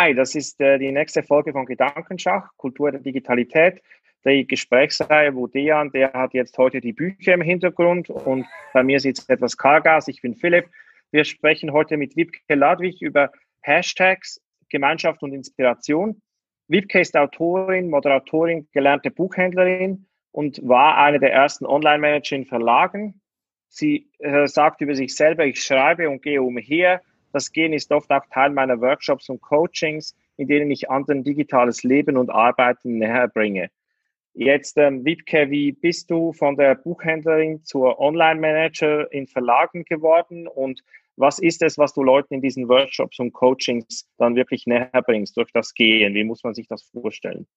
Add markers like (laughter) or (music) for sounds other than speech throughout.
Hi, das ist äh, die nächste Folge von Gedankenschach, Kultur der Digitalität. Die Gesprächsreihe, wo Dejan, der hat jetzt heute die Bücher im Hintergrund und bei mir sitzt etwas Kargas. Ich bin Philipp. Wir sprechen heute mit Wibke Ladwig über Hashtags, Gemeinschaft und Inspiration. Wibke ist Autorin, Moderatorin, gelernte Buchhändlerin und war eine der ersten Online-Manager in Verlagen. Sie äh, sagt über sich selber, ich schreibe und gehe umher. Das Gehen ist oft auch Teil meiner Workshops und Coachings, in denen ich anderen digitales Leben und Arbeiten näher bringe. Jetzt, ähm, Wiebke, wie bist du von der Buchhändlerin zur Online-Manager in Verlagen geworden und was ist es, was du Leuten in diesen Workshops und Coachings dann wirklich näher bringst durch das Gehen? Wie muss man sich das vorstellen?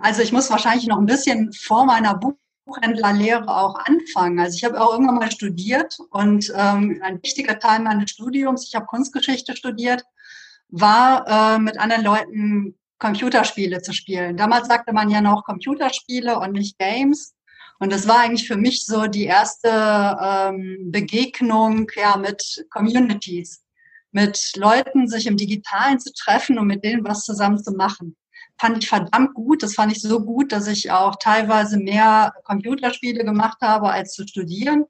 Also ich muss wahrscheinlich noch ein bisschen vor meiner Buchhändlerlehre auch anfangen. Also ich habe auch irgendwann mal studiert und ähm, ein wichtiger Teil meines Studiums, ich habe Kunstgeschichte studiert, war äh, mit anderen Leuten Computerspiele zu spielen. Damals sagte man ja noch Computerspiele und nicht Games. Und das war eigentlich für mich so die erste ähm, Begegnung ja, mit Communities, mit Leuten sich im Digitalen zu treffen und mit denen was zusammen zu machen fand ich verdammt gut. Das fand ich so gut, dass ich auch teilweise mehr Computerspiele gemacht habe, als zu studieren.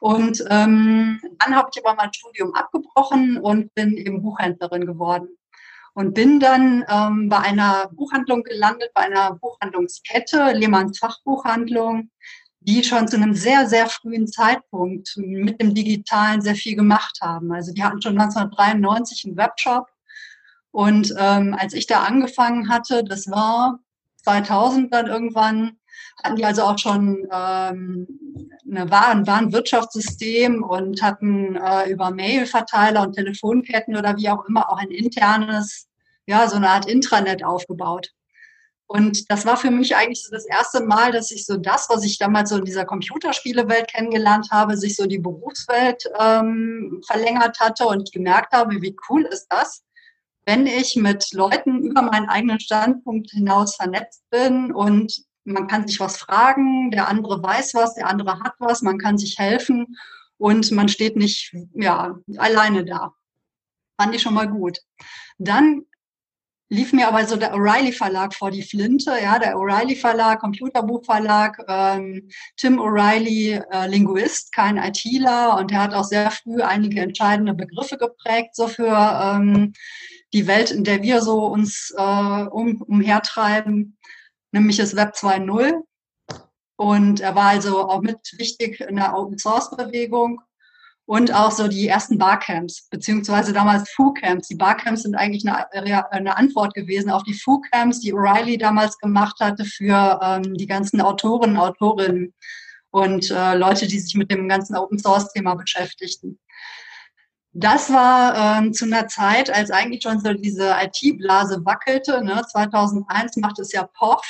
Und ähm, dann habe ich aber mein Studium abgebrochen und bin eben Buchhändlerin geworden. Und bin dann ähm, bei einer Buchhandlung gelandet, bei einer Buchhandlungskette, Lehmanns Fachbuchhandlung, die schon zu einem sehr, sehr frühen Zeitpunkt mit dem Digitalen sehr viel gemacht haben. Also die hatten schon 1993 einen Webshop und ähm, als ich da angefangen hatte, das war 2000 dann irgendwann, hatten die also auch schon ähm, eine Waren Warenwirtschaftssystem und hatten äh, über Mailverteiler und Telefonketten oder wie auch immer auch ein internes, ja, so eine Art Intranet aufgebaut. Und das war für mich eigentlich so das erste Mal, dass ich so das, was ich damals so in dieser Computerspielewelt kennengelernt habe, sich so die Berufswelt ähm, verlängert hatte und gemerkt habe, wie cool ist das, wenn ich mit Leuten über meinen eigenen Standpunkt hinaus vernetzt bin und man kann sich was fragen, der andere weiß was, der andere hat was, man kann sich helfen und man steht nicht ja, alleine da. Fand ich schon mal gut. Dann lief mir aber so der O'Reilly Verlag vor die Flinte, ja, der O'Reilly Verlag, Computerbuchverlag, ähm, Tim O'Reilly, äh, Linguist, kein ITler und er hat auch sehr früh einige entscheidende Begriffe geprägt, so für ähm, die Welt, in der wir so uns äh, um, umhertreiben, nämlich das Web 2.0. Und er war also auch mit wichtig in der Open Source Bewegung und auch so die ersten Barcamps, beziehungsweise damals Foo-Camps. Die Barcamps sind eigentlich eine, eine, Antwort gewesen auf die Foo-Camps, die O'Reilly damals gemacht hatte für ähm, die ganzen Autoren, Autorinnen und äh, Leute, die sich mit dem ganzen Open Source Thema beschäftigten. Das war ähm, zu einer Zeit, als eigentlich schon so diese IT-Blase wackelte. Ne? 2001 machte es ja POF.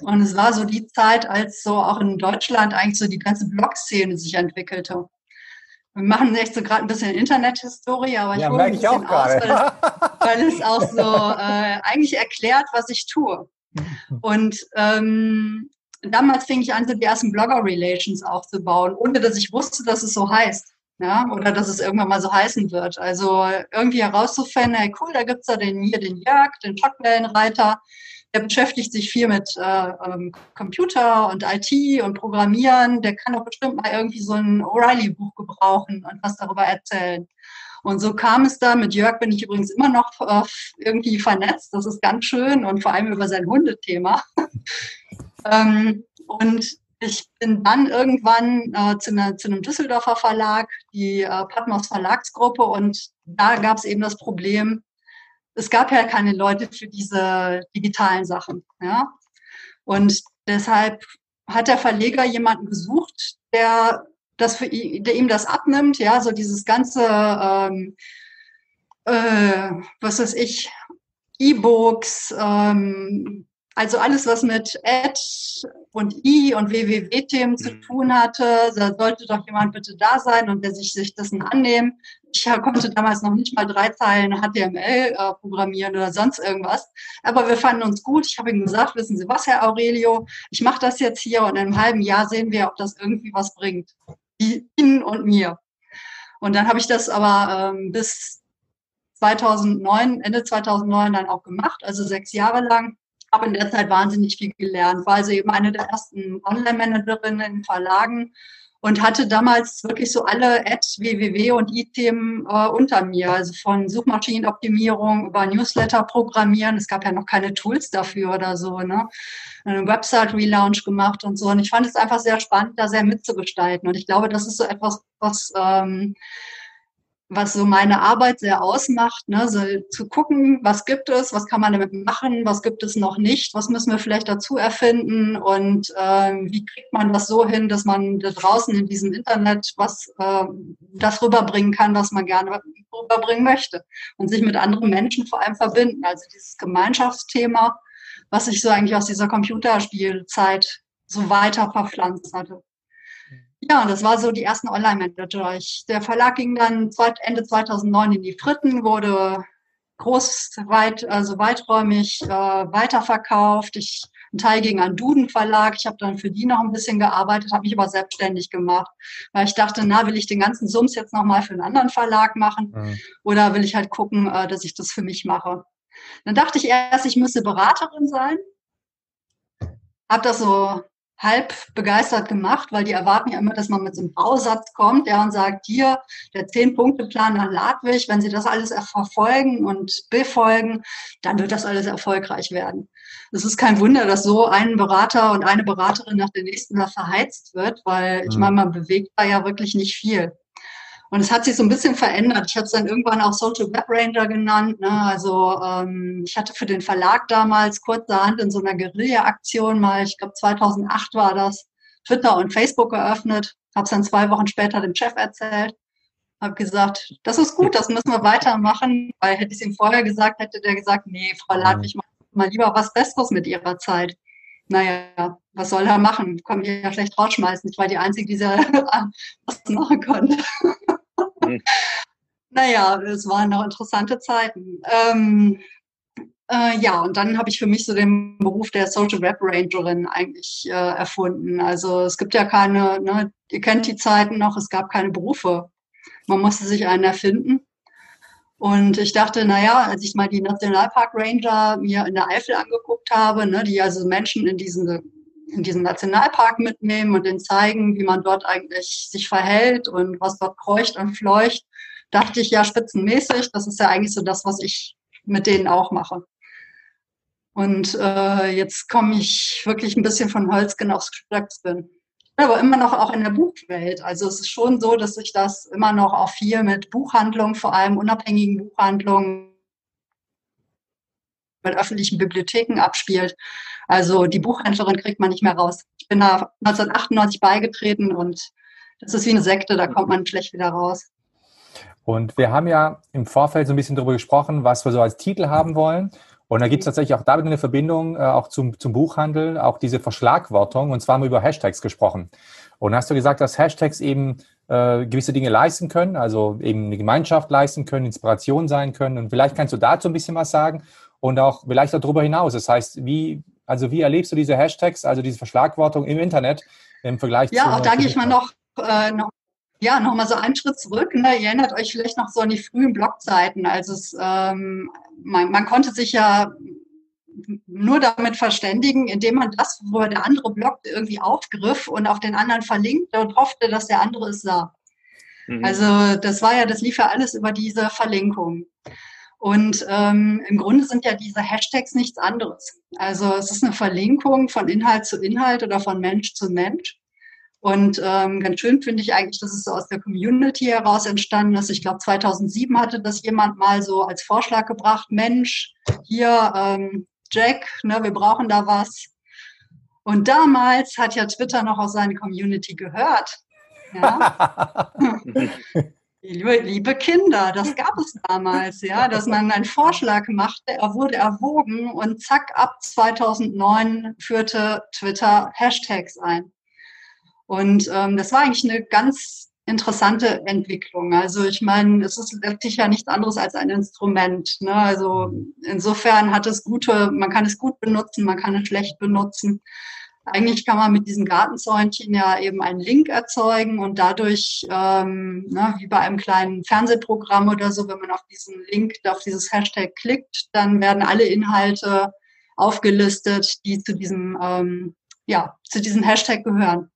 Und es war so die Zeit, als so auch in Deutschland eigentlich so die ganze Blog-Szene sich entwickelte. Wir machen echt so gerade ein bisschen Internethistorie, aber ich ja, hole ein bisschen aus, weil, weil, es auch so äh, eigentlich erklärt, was ich tue. Und ähm, damals fing ich an, so die ersten Blogger-Relations aufzubauen, ohne dass ich wusste, dass es so heißt ja, oder dass es irgendwann mal so heißen wird. Also irgendwie herauszufinden, hey cool, da gibt's ja den hier den Jörg, den Schockwellenreiter, der beschäftigt sich viel mit äh, ähm, Computer und IT und Programmieren, der kann doch bestimmt mal irgendwie so ein O'Reilly-Buch gebrauchen und was darüber erzählen. Und so kam es dann. Mit Jörg bin ich übrigens immer noch äh, irgendwie vernetzt. Das ist ganz schön und vor allem über sein Hundethema. (laughs) ähm, und ich bin dann irgendwann äh, zu, ne, zu, einem Düsseldorfer Verlag, die äh, Patmos Verlagsgruppe, und da gab es eben das Problem, es gab ja keine Leute für diese digitalen Sachen. Ja? Und deshalb hat der Verleger jemanden gesucht, der das für ihn, der ihm das abnimmt, ja, so dieses ganze, ähm, äh, was weiß ich, E-Books, ähm, also alles, was mit Ad und I und WWW-Themen zu mhm. tun hatte, da sollte doch jemand bitte da sein und der sich, sich dessen annehmen. Ich konnte damals noch nicht mal drei Zeilen HTML äh, programmieren oder sonst irgendwas. Aber wir fanden uns gut. Ich habe ihm gesagt, wissen Sie was, Herr Aurelio, ich mache das jetzt hier und in einem halben Jahr sehen wir, ob das irgendwie was bringt. Ihnen und mir. Und dann habe ich das aber ähm, bis 2009, Ende 2009 dann auch gemacht, also sechs Jahre lang. Habe in der Zeit wahnsinnig viel gelernt, war also eben eine der ersten Online-Managerinnen in Verlagen und hatte damals wirklich so alle Ad, WWW und I-Themen äh, unter mir, also von Suchmaschinenoptimierung über Newsletter programmieren. Es gab ja noch keine Tools dafür oder so, ne? Eine Website-Relaunch gemacht und so. Und ich fand es einfach sehr spannend, da sehr mitzugestalten. Und ich glaube, das ist so etwas, was ähm, was so meine Arbeit sehr ausmacht, ne? so zu gucken, was gibt es, was kann man damit machen, was gibt es noch nicht, was müssen wir vielleicht dazu erfinden und ähm, wie kriegt man das so hin, dass man da draußen in diesem Internet was äh, das rüberbringen kann, was man gerne rüberbringen möchte und sich mit anderen Menschen vor allem verbinden. Also dieses Gemeinschaftsthema, was sich so eigentlich aus dieser Computerspielzeit so weiter verpflanzt hatte. Ja, das war so die ersten Online-Manager. Der Verlag ging dann Ende 2009 in die Fritten, wurde groß, weit, also weiträumig äh, weiterverkauft. Ich, ein Teil ging an Duden Verlag. Ich habe dann für die noch ein bisschen gearbeitet, habe mich aber selbstständig gemacht, weil ich dachte, na, will ich den ganzen Sums jetzt nochmal für einen anderen Verlag machen mhm. oder will ich halt gucken, äh, dass ich das für mich mache. Dann dachte ich erst, ich müsste Beraterin sein. Habe das so halb begeistert gemacht, weil die erwarten ja immer, dass man mit so einem Bausatz kommt, der und sagt, hier, der Zehn-Punkte-Plan nach Ladwig, wenn Sie das alles verfolgen und befolgen, dann wird das alles erfolgreich werden. Es ist kein Wunder, dass so ein Berater und eine Beraterin nach der nächsten da verheizt wird, weil ich mhm. meine, man bewegt da ja wirklich nicht viel. Und es hat sich so ein bisschen verändert. Ich habe es dann irgendwann auch Social Web Ranger genannt. Ne? Also ähm, ich hatte für den Verlag damals kurzerhand in so einer Guerilla-Aktion mal, ich glaube 2008 war das, Twitter und Facebook geöffnet. Habe es dann zwei Wochen später dem Chef erzählt. Habe gesagt, das ist gut, das müssen wir weitermachen. Weil hätte ich es ihm vorher gesagt, hätte der gesagt, nee, Frau Ladwig, mach mal lieber was Besseres mit Ihrer Zeit naja, was soll er machen? Kann mich ja schlecht rausschmeißen. Ich war die Einzige, die (laughs) was machen konnte. Mhm. naja, es waren noch interessante Zeiten. Ähm, äh, ja, und dann habe ich für mich so den Beruf der Social Web Rangerin eigentlich äh, erfunden. Also es gibt ja keine, ne, ihr kennt die Zeiten noch, es gab keine Berufe. Man musste sich einen erfinden. Und ich dachte, naja, als ich mal die Nationalpark Ranger mir in der Eifel angeguckt habe, ne, die also Menschen in diesen, in diesen Nationalpark mitnehmen und denen zeigen, wie man dort eigentlich sich verhält und was dort kreucht und fleucht, dachte ich ja spitzenmäßig, das ist ja eigentlich so das, was ich mit denen auch mache. Und äh, jetzt komme ich wirklich ein bisschen von Holzgen aufs Stöckskin aber immer noch auch in der Buchwelt. Also es ist schon so, dass sich das immer noch auch viel mit Buchhandlungen, vor allem unabhängigen Buchhandlungen, mit öffentlichen Bibliotheken abspielt. Also die Buchhändlerin kriegt man nicht mehr raus. Ich bin da 1998 beigetreten und das ist wie eine Sekte, da kommt man schlecht wieder raus. Und wir haben ja im Vorfeld so ein bisschen darüber gesprochen, was wir so als Titel haben wollen. Und da gibt es tatsächlich auch damit eine Verbindung, äh, auch zum, zum Buchhandel, auch diese Verschlagwortung. Und zwar haben wir über Hashtags gesprochen. Und hast du gesagt, dass Hashtags eben äh, gewisse Dinge leisten können, also eben eine Gemeinschaft leisten können, Inspiration sein können. Und vielleicht kannst du dazu ein bisschen was sagen und auch vielleicht darüber hinaus. Das heißt, wie, also wie erlebst du diese Hashtags, also diese Verschlagwortung im Internet im Vergleich ja, zu. Ja, auch da gehe ich mal noch, äh, noch ja, nochmal so einen Schritt zurück. Ne? Ihr erinnert euch vielleicht noch so an die frühen Blogzeiten. Also es, ähm, man, man konnte sich ja nur damit verständigen, indem man das, wo der andere Blog irgendwie aufgriff und auf den anderen verlinkt und hoffte, dass der andere es sah. Mhm. Also das war ja, das lief ja alles über diese Verlinkung. Und ähm, im Grunde sind ja diese Hashtags nichts anderes. Also es ist eine Verlinkung von Inhalt zu Inhalt oder von Mensch zu Mensch. Und ähm, ganz schön finde ich eigentlich, dass es so aus der Community heraus entstanden ist. Ich glaube, 2007 hatte das jemand mal so als Vorschlag gebracht, Mensch, hier, ähm, Jack, ne, wir brauchen da was. Und damals hat ja Twitter noch aus seiner Community gehört. Ja. (laughs) (laughs) liebe, liebe Kinder, das gab es damals, ja, dass man einen Vorschlag machte, er wurde erwogen und zack, ab 2009 führte Twitter Hashtags ein. Und ähm, das war eigentlich eine ganz interessante Entwicklung. Also ich meine, es ist letztlich ja nichts anderes als ein Instrument. Ne? Also insofern hat es gute, man kann es gut benutzen, man kann es schlecht benutzen. Eigentlich kann man mit diesem Gartenzäunchen ja eben einen Link erzeugen und dadurch, ähm, ne, wie bei einem kleinen Fernsehprogramm oder so, wenn man auf diesen Link, auf dieses Hashtag klickt, dann werden alle Inhalte aufgelistet, die zu diesem, ähm, ja, zu diesem Hashtag gehören.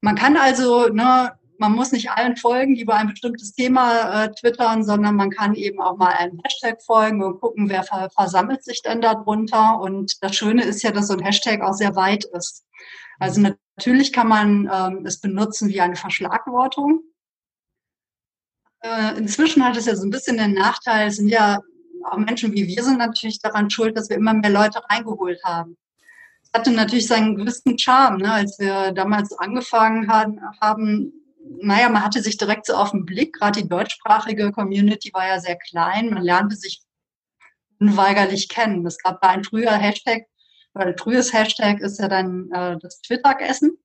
Man kann also ne, man muss nicht allen folgen, die über ein bestimmtes Thema äh, twittern, sondern man kann eben auch mal einem Hashtag folgen und gucken, wer ver versammelt sich denn darunter. Und das Schöne ist ja, dass so ein Hashtag auch sehr weit ist. Also natürlich kann man ähm, es benutzen wie eine Verschlagwortung. Äh, inzwischen hat es ja so ein bisschen den Nachteil, es sind ja auch Menschen wie wir sind natürlich daran schuld, dass wir immer mehr Leute reingeholt haben Es hatte natürlich seinen gewissen Charme. Ne? Als wir damals angefangen haben, haben, naja, man hatte sich direkt so auf den Blick, gerade die deutschsprachige Community war ja sehr klein, man lernte sich unweigerlich kennen. Es gab da ein früher Hashtag, weil frühes Hashtag ist ja dann äh, das Twitter-Essen.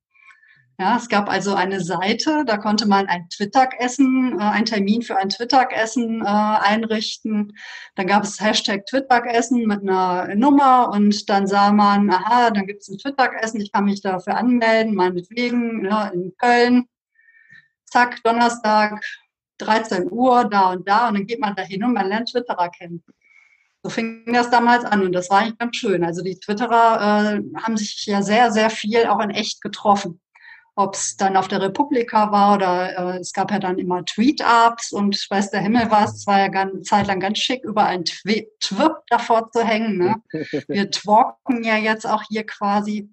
Ja, es gab also eine Seite, da konnte man ein Twitter-Essen, äh, einen Termin für ein Twitter-Essen äh, einrichten. Dann gab es Hashtag Twitter-Essen mit einer Nummer und dann sah man, aha, dann gibt es ein Twitter-Essen, ich kann mich dafür anmelden, meinetwegen ja, in Köln zack, Donnerstag, 13 Uhr, da und da, und dann geht man da hin und man lernt Twitterer kennen. So fing das damals an und das war eigentlich ganz schön. Also die Twitterer äh, haben sich ja sehr, sehr viel auch in echt getroffen. Ob es dann auf der Republika war oder äh, es gab ja dann immer Tweet-Ups und weiß der Himmel was, es war ja eine Zeit lang ganz schick, überall ein Twip davor zu hängen. Ne? (laughs) Wir twerken ja jetzt auch hier quasi.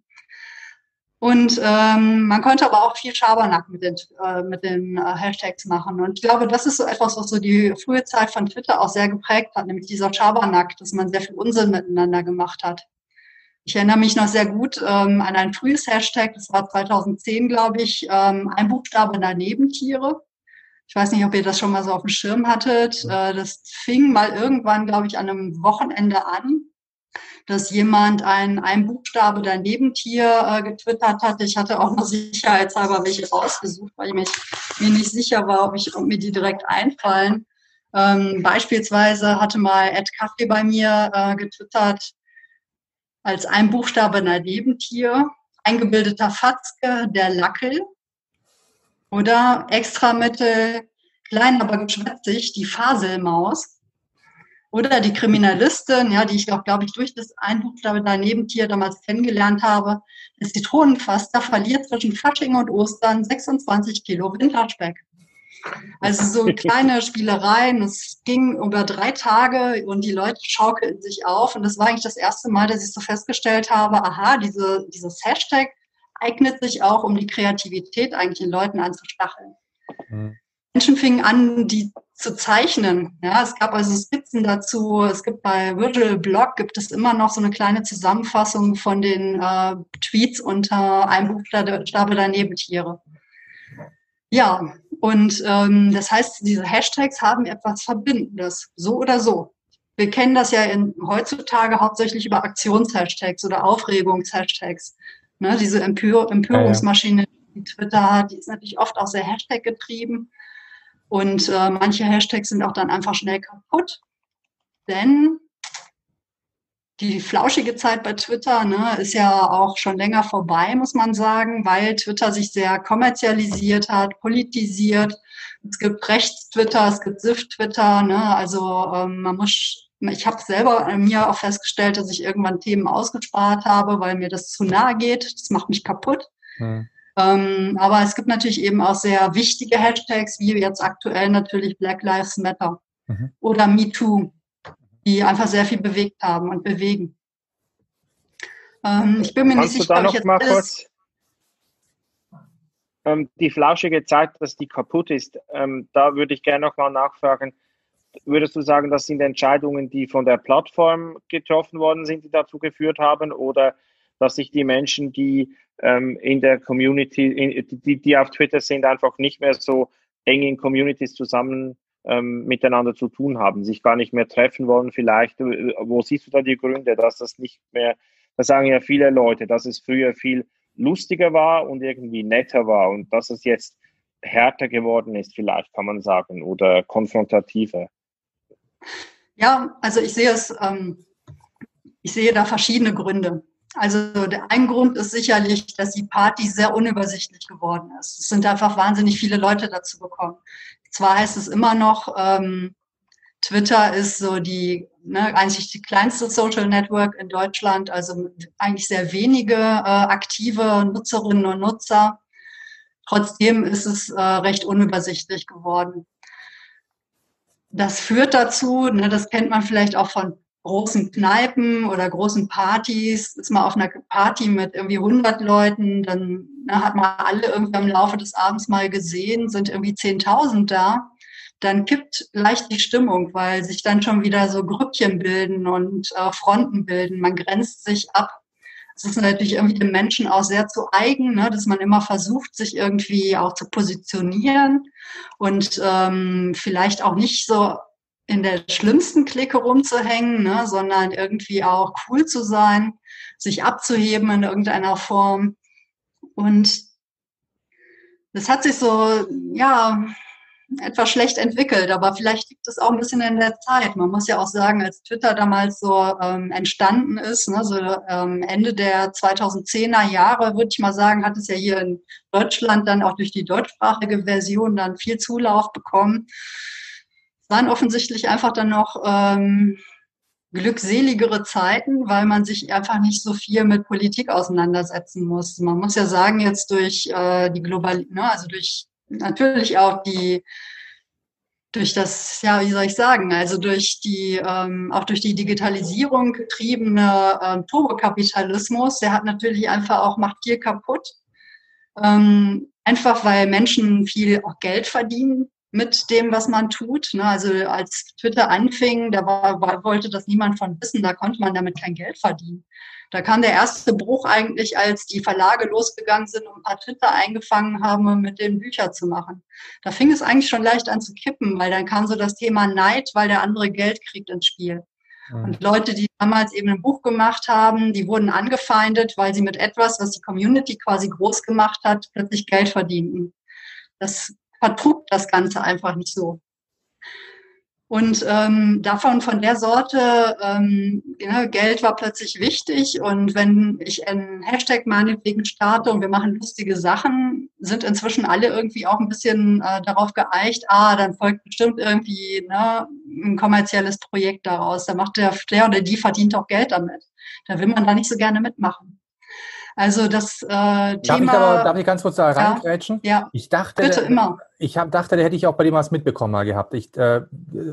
Und ähm, man konnte aber auch viel Schabernack mit den, äh, mit den äh, Hashtags machen. Und ich glaube, das ist so etwas, was so die frühe Zeit von Twitter auch sehr geprägt hat, nämlich dieser Schabernack, dass man sehr viel Unsinn miteinander gemacht hat. Ich erinnere mich noch sehr gut ähm, an ein frühes Hashtag, das war 2010, glaube ich, ähm, ein Buchstabe daneben Tiere. Ich weiß nicht, ob ihr das schon mal so auf dem Schirm hattet. Äh, das fing mal irgendwann, glaube ich, an einem Wochenende an dass jemand ein, ein Buchstabe daneben Tier äh, getwittert hatte. Ich hatte auch noch sicherheitshalber welche rausgesucht, weil ich mich, mir nicht sicher war, ob, ich, ob mir die direkt einfallen. Ähm, beispielsweise hatte mal Ed Kaffee bei mir äh, getwittert, als ein Buchstabe daneben Tier, eingebildeter Fatzke, der Lackel oder Extramittel, klein aber geschwätzig, die Faselmaus. Oder die Kriminalistin, ja, die ich auch, glaube ich, durch das Einbuchstabe daneben Tier damals kennengelernt habe. Das Zitronenfass, da verliert zwischen Fasching und Ostern 26 Kilo Winterspeck. Also so (laughs) kleine Spielereien. Es ging über drei Tage und die Leute schaukelten sich auf. Und das war eigentlich das erste Mal, dass ich so festgestellt habe, aha, diese, dieses Hashtag eignet sich auch, um die Kreativität eigentlich in Leuten anzustacheln. Mhm. Menschen fingen an, die zu zeichnen. Ja, es gab also Skizzen dazu. Es gibt bei Virtual Blog gibt es immer noch so eine kleine Zusammenfassung von den äh, Tweets unter einem Buchstabe daneben Tiere. Ja, und ähm, das heißt, diese Hashtags haben etwas Verbindendes, so oder so. Wir kennen das ja in, heutzutage hauptsächlich über Aktionshashtags oder Aufregungshashtags. Ne, diese Empör Empörungsmaschine, die Twitter hat, die ist natürlich oft auch sehr Hashtag getrieben. Und äh, manche Hashtags sind auch dann einfach schnell kaputt, denn die flauschige Zeit bei Twitter ne, ist ja auch schon länger vorbei, muss man sagen, weil Twitter sich sehr kommerzialisiert hat, politisiert. Es gibt Rechts-Twitter, es gibt SIF-Twitter. Ne, also ähm, man muss, ich habe selber mir auch festgestellt, dass ich irgendwann Themen ausgespart habe, weil mir das zu nahe geht. Das macht mich kaputt. Hm. Ähm, aber es gibt natürlich eben auch sehr wichtige Hashtags, wie jetzt aktuell natürlich Black Lives Matter mhm. oder MeToo, die einfach sehr viel bewegt haben und bewegen. Ähm, ich bin mir Kannst nicht sicher, ob ich jetzt mal kurz ähm, die flauschige Zeit, dass die kaputt ist, ähm, da würde ich gerne noch mal nachfragen. Würdest du sagen, das sind Entscheidungen, die von der Plattform getroffen worden sind, die dazu geführt haben, oder dass sich die Menschen, die ähm, in der Community, in, die, die auf Twitter sind, einfach nicht mehr so eng in Communities zusammen ähm, miteinander zu tun haben, sich gar nicht mehr treffen wollen vielleicht. Wo siehst du da die Gründe, dass das nicht mehr, das sagen ja viele Leute, dass es früher viel lustiger war und irgendwie netter war und dass es jetzt härter geworden ist, vielleicht kann man sagen, oder konfrontativer. Ja, also ich sehe es, ähm, ich sehe da verschiedene Gründe. Also ein Grund ist sicherlich, dass die Party sehr unübersichtlich geworden ist. Es sind einfach wahnsinnig viele Leute dazu gekommen. Zwar heißt es immer noch, ähm, Twitter ist so die ne, eigentlich die kleinste Social Network in Deutschland, also eigentlich sehr wenige äh, aktive Nutzerinnen und Nutzer. Trotzdem ist es äh, recht unübersichtlich geworden. Das führt dazu, ne, das kennt man vielleicht auch von großen Kneipen oder großen Partys, ist man auf einer Party mit irgendwie 100 Leuten, dann ne, hat man alle irgendwie im Laufe des Abends mal gesehen, sind irgendwie 10.000 da dann kippt leicht die Stimmung, weil sich dann schon wieder so Grüppchen bilden und äh, Fronten bilden. Man grenzt sich ab. Es ist natürlich irgendwie dem Menschen auch sehr zu eigen, ne, dass man immer versucht, sich irgendwie auch zu positionieren und ähm, vielleicht auch nicht so in der schlimmsten Clique rumzuhängen, ne, sondern irgendwie auch cool zu sein, sich abzuheben in irgendeiner Form. Und das hat sich so, ja, etwas schlecht entwickelt, aber vielleicht liegt es auch ein bisschen in der Zeit. Man muss ja auch sagen, als Twitter damals so ähm, entstanden ist, ne, so ähm, Ende der 2010er Jahre, würde ich mal sagen, hat es ja hier in Deutschland dann auch durch die deutschsprachige Version dann viel Zulauf bekommen. Waren offensichtlich einfach dann noch ähm, glückseligere Zeiten, weil man sich einfach nicht so viel mit Politik auseinandersetzen muss. Man muss ja sagen, jetzt durch äh, die Global, ne, also durch natürlich auch die durch das, ja, wie soll ich sagen, also durch die, ähm, auch durch die Digitalisierung getriebene ähm, Turbokapitalismus, der hat natürlich einfach auch, macht viel kaputt. Ähm, einfach weil Menschen viel auch Geld verdienen mit dem, was man tut. Ne? Also als Twitter anfing, da war, wollte das niemand von wissen, da konnte man damit kein Geld verdienen. Da kam der erste Bruch eigentlich, als die Verlage losgegangen sind und ein paar Twitter eingefangen haben, um mit den Bücher zu machen. Da fing es eigentlich schon leicht an zu kippen, weil dann kam so das Thema Neid, weil der andere Geld kriegt ins Spiel. Und Leute, die damals eben ein Buch gemacht haben, die wurden angefeindet, weil sie mit etwas, was die Community quasi groß gemacht hat, plötzlich Geld verdienten. Das vertrug das Ganze einfach nicht so. Und ähm, davon, von der Sorte, ähm, ja, Geld war plötzlich wichtig. Und wenn ich einen Hashtag meinetwegen starte und wir machen lustige Sachen, sind inzwischen alle irgendwie auch ein bisschen äh, darauf geeicht, ah, dann folgt bestimmt irgendwie ne, ein kommerzielles Projekt daraus. Da macht der, der oder die verdient auch Geld damit. Da will man da nicht so gerne mitmachen. Also das äh, Thema. Darf ich, aber, darf ich ganz kurz da reingrätschen? Ja. Ich dachte, bitte immer. Ich hab, dachte, da hätte ich auch bei dem was mitbekommen mal gehabt. Ich äh,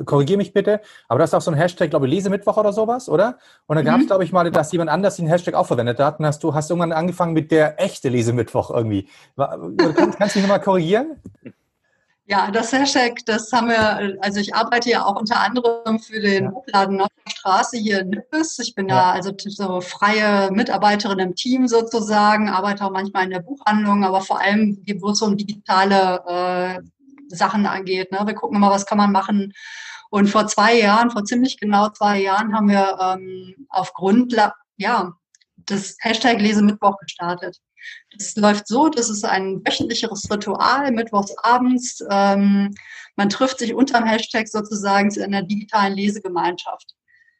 korrigiere mich bitte, aber das ist auch so ein Hashtag, glaube ich, Lesemittwoch oder sowas, oder? Und da gab es, mhm. glaube ich, mal, dass jemand anders den Hashtag auch verwendet hat. Und hast du hast irgendwann angefangen mit der echte Lesemittwoch irgendwie. Kannst, kannst du mich nochmal korrigieren? Ja, das Hashtag, das haben wir, also ich arbeite ja auch unter anderem für den. Hochladen auf der Straße hier in Nippes. Ich bin ja. da also so freie Mitarbeiterin im Team sozusagen, arbeite auch manchmal in der Buchhandlung, aber vor allem, wo es um digitale äh, Sachen angeht. Ne? Wir gucken immer, was kann man machen. Und vor zwei Jahren, vor ziemlich genau zwei Jahren, haben wir ähm, auf Grundlage, ja, das Hashtag Lesemittwoch gestartet. Es läuft so, das ist ein wöchentliches Ritual, mittwochs abends. Ähm, man trifft sich unterm Hashtag sozusagen zu einer digitalen Lesegemeinschaft.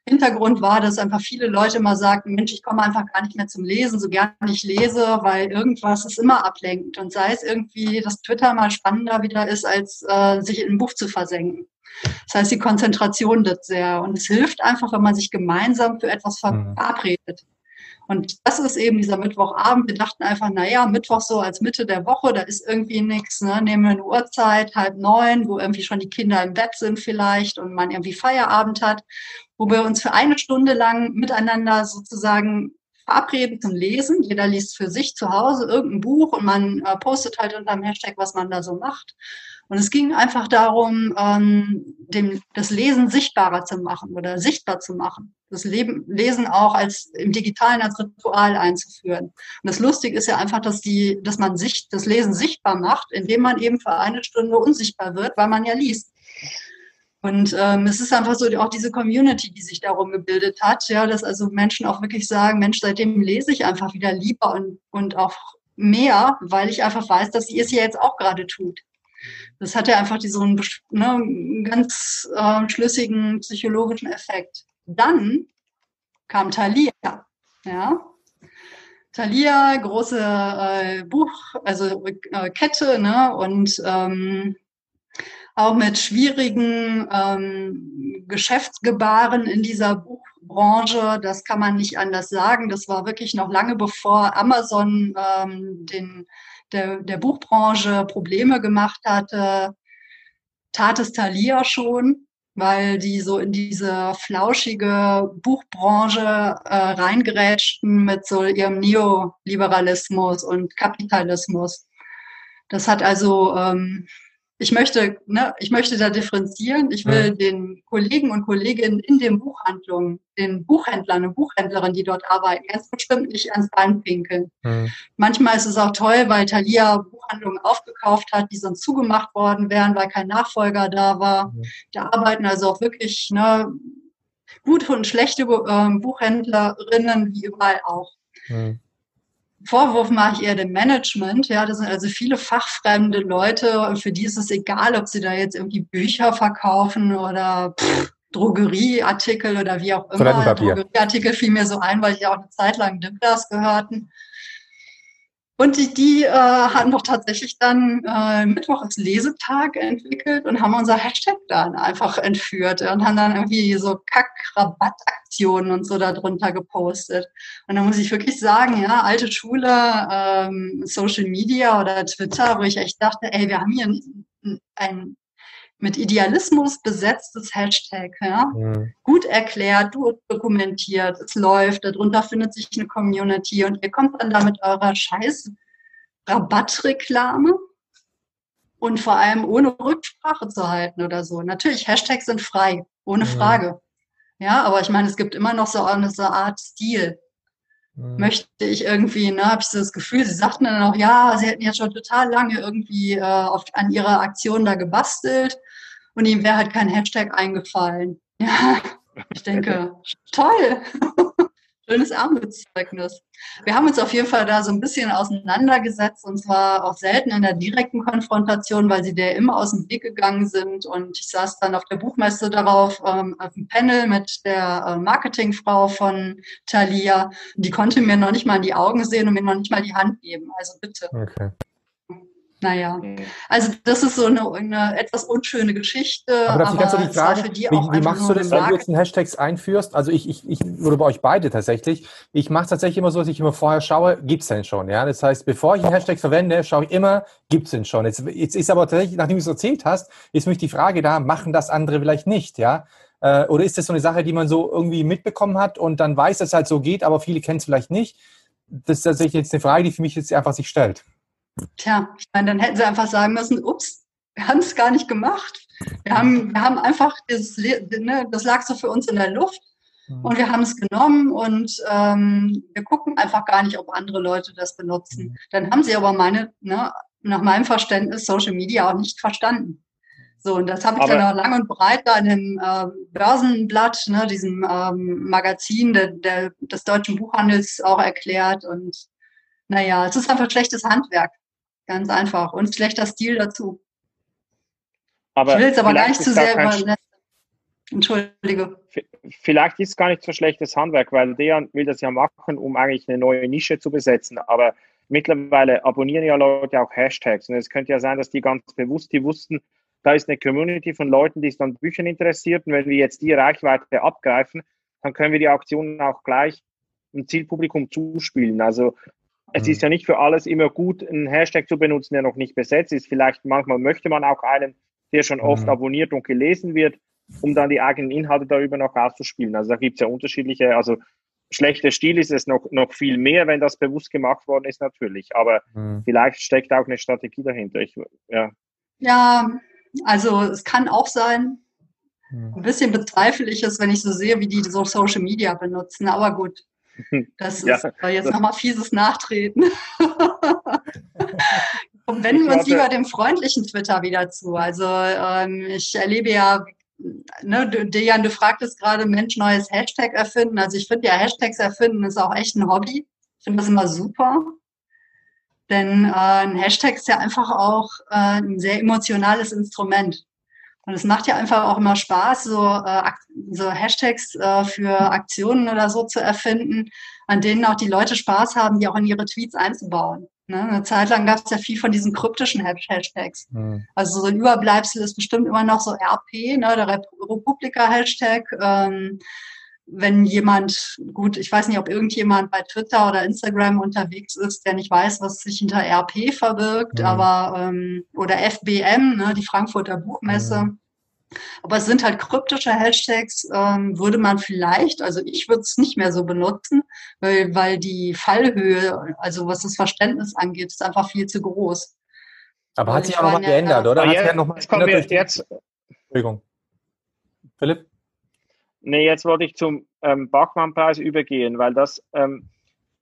Hintergrund war, dass einfach viele Leute immer sagten, Mensch, ich komme einfach gar nicht mehr zum Lesen, so gerne ich lese, weil irgendwas ist immer ablenkend. Und sei es irgendwie, dass Twitter mal spannender wieder ist, als äh, sich in ein Buch zu versenken. Das heißt, die Konzentration wird sehr. Und es hilft einfach, wenn man sich gemeinsam für etwas mhm. Und das ist eben dieser Mittwochabend. Wir dachten einfach, na ja, Mittwoch so als Mitte der Woche, da ist irgendwie nichts. Ne? Nehmen wir eine Uhrzeit, halb neun, wo irgendwie schon die Kinder im Bett sind vielleicht und man irgendwie Feierabend hat, wo wir uns für eine Stunde lang miteinander sozusagen verabreden zum Lesen. Jeder liest für sich zu Hause irgendein Buch und man äh, postet halt unter dem Hashtag, was man da so macht. Und es ging einfach darum, ähm, dem, das Lesen sichtbarer zu machen oder sichtbar zu machen. Das Leben, Lesen auch als im Digitalen als Ritual einzuführen. Und das Lustige ist ja einfach, dass die, dass man sich das Lesen sichtbar macht, indem man eben für eine Stunde unsichtbar wird, weil man ja liest. Und ähm, es ist einfach so auch diese Community, die sich darum gebildet hat, ja, dass also Menschen auch wirklich sagen, Mensch, seitdem lese ich einfach wieder lieber und, und auch mehr, weil ich einfach weiß, dass sie es ja jetzt auch gerade tut. Das hat ja einfach diesen ne, ganz äh, schlüssigen psychologischen Effekt. Dann kam Thalia, ja, Thalia, große äh, Buch, also äh, Kette, ne? Und ähm, auch mit schwierigen ähm, Geschäftsgebaren in dieser Buchbranche. Das kann man nicht anders sagen. Das war wirklich noch lange bevor Amazon ähm, den, der, der Buchbranche Probleme gemacht hatte, tat es Thalia schon, weil die so in diese flauschige Buchbranche äh, reingerätschten mit so ihrem Neoliberalismus und Kapitalismus. Das hat also ähm, ich möchte, ne, ich möchte da differenzieren. Ich will mhm. den Kollegen und Kolleginnen in den Buchhandlungen, den Buchhändlern und Buchhändlerinnen, die dort arbeiten, ganz bestimmt nicht ans Bein pinkeln. Mhm. Manchmal ist es auch toll, weil Thalia Buchhandlungen aufgekauft hat, die sonst zugemacht worden wären, weil kein Nachfolger da war. Mhm. Da arbeiten also auch wirklich ne, gute und schlechte äh, Buchhändlerinnen, wie überall auch. Vorwurf mache ich eher dem Management. Ja, das sind also viele fachfremde Leute, für die ist es egal, ob sie da jetzt irgendwie Bücher verkaufen oder pff, Drogerieartikel oder wie auch immer. Drogerieartikel fiel mir so ein, weil ich ja auch eine Zeit lang Dimplas gehörten. Und die, die äh, hatten doch tatsächlich dann äh, Mittwoch als Lesetag entwickelt und haben unser Hashtag dann einfach entführt und haben dann irgendwie so Kack-Rabattaktionen und so darunter gepostet. Und da muss ich wirklich sagen, ja, alte Schule, ähm, Social Media oder Twitter, wo ich echt dachte, ey, wir haben hier ein, ein mit Idealismus besetztes Hashtag, ja. Mhm. Gut erklärt, gut dokumentiert, es läuft, darunter findet sich eine Community und ihr kommt dann da mit eurer scheiß Rabattreklame und vor allem ohne Rücksprache zu halten oder so. Natürlich, Hashtags sind frei, ohne mhm. Frage. Ja, aber ich meine, es gibt immer noch so eine so Art Stil. Mhm. Möchte ich irgendwie, ne, habe ich so das Gefühl, sie sagten dann auch, ja, sie hätten jetzt schon total lange irgendwie äh, auf, an ihrer Aktion da gebastelt und ihm wäre halt kein Hashtag eingefallen. (laughs) Ja, ich denke, toll. (laughs) Schönes Armutszeugnis. Wir haben uns auf jeden Fall da so ein bisschen auseinandergesetzt und zwar auch selten in der direkten Konfrontation, weil sie der immer aus dem Weg gegangen sind. Und ich saß dann auf der Buchmesse darauf, ähm, auf dem Panel mit der äh, Marketingfrau von Thalia. Die konnte mir noch nicht mal in die Augen sehen und mir noch nicht mal die Hand geben. Also bitte. Okay. Naja, mhm. also das ist so eine, eine etwas unschöne Geschichte. Aber darf ich ganz so die Frage, die wie, wie machst du das, wenn du jetzt einen Hashtags einführst? Also ich, ich, ich oder bei euch beide tatsächlich, ich mache es tatsächlich immer so, dass ich immer vorher schaue, gibt es denn schon? Ja, Das heißt, bevor ich einen Hashtag verwende, schaue ich immer, gibt es denn schon? Jetzt, jetzt ist aber tatsächlich, nachdem du es erzählt hast, ist mich die Frage da, machen das andere vielleicht nicht? Ja, äh, Oder ist das so eine Sache, die man so irgendwie mitbekommen hat und dann weiß, dass es halt so geht, aber viele kennen es vielleicht nicht? Das ist tatsächlich jetzt eine Frage, die für mich jetzt einfach sich stellt. Tja, ich meine, dann hätten sie einfach sagen müssen, ups, wir haben es gar nicht gemacht. Wir haben, wir haben einfach, dieses, ne, das lag so für uns in der Luft mhm. und wir haben es genommen und ähm, wir gucken einfach gar nicht, ob andere Leute das benutzen. Mhm. Dann haben sie aber meine, ne, nach meinem Verständnis Social Media auch nicht verstanden. So, und das habe ich aber dann auch lang und breit da in dem äh, Börsenblatt, ne, diesem ähm, Magazin der, der, des deutschen Buchhandels auch erklärt. Und naja, es ist einfach schlechtes Handwerk. Ganz einfach. Und schlechter Stil dazu. Aber ich will es aber gar nicht zu sehr überlassen. Entschuldige. Vielleicht ist es gar nicht so schlechtes Handwerk, weil der will das ja machen, um eigentlich eine neue Nische zu besetzen. Aber mittlerweile abonnieren ja Leute auch Hashtags. Und es könnte ja sein, dass die ganz bewusst, die wussten, da ist eine Community von Leuten, die sich an Büchern interessiert. Und wenn wir jetzt die Reichweite abgreifen, dann können wir die Auktionen auch gleich dem Zielpublikum zuspielen. Also es ist ja nicht für alles immer gut, einen Hashtag zu benutzen, der noch nicht besetzt ist. Vielleicht manchmal möchte man auch einen, der schon oft mhm. abonniert und gelesen wird, um dann die eigenen Inhalte darüber noch auszuspielen. Also da gibt es ja unterschiedliche, also schlechter Stil ist es noch, noch viel mehr, wenn das bewusst gemacht worden ist, natürlich. Aber mhm. vielleicht steckt auch eine Strategie dahinter. Ich, ja. ja, also es kann auch sein. Mhm. Ein bisschen bezweifle ich es, wenn ich so sehe, wie die so Social Media benutzen. Aber gut, (laughs) das ist ja, jetzt nochmal fieses Nachtreten. (laughs) Und wenden wir uns lieber dem freundlichen Twitter wieder zu. Also ähm, ich erlebe ja, ne, Dejan, du fragtest gerade, Mensch, neues Hashtag erfinden. Also ich finde ja, Hashtags erfinden ist auch echt ein Hobby. Ich finde das immer super. Denn äh, ein Hashtag ist ja einfach auch äh, ein sehr emotionales Instrument. Und es macht ja einfach auch immer Spaß, so, äh, so Hashtags äh, für Aktionen oder so zu erfinden, an denen auch die Leute Spaß haben, die auch in ihre Tweets einzubauen. Ne? Eine Zeit lang gab es ja viel von diesen kryptischen Hashtags. Mhm. Also so ein Überbleibsel ist bestimmt immer noch so RP, ne, der Republika-Hashtag. Ähm, wenn jemand, gut, ich weiß nicht, ob irgendjemand bei Twitter oder Instagram unterwegs ist, der nicht weiß, was sich hinter RP verbirgt, mhm. aber ähm, oder FBM, ne, die Frankfurter Buchmesse. Mhm. Aber es sind halt kryptische Hashtags, ähm, würde man vielleicht, also ich würde es nicht mehr so benutzen, weil, weil die Fallhöhe, also was das Verständnis angeht, ist einfach viel zu groß. Aber hat sich auch nochmal geändert, oder? Hat ja, noch mal jetzt kommen wir jetzt. Entschuldigung. Philipp? Nee, jetzt wollte ich zum ähm, Bachmann-Preis übergehen, weil das, ähm,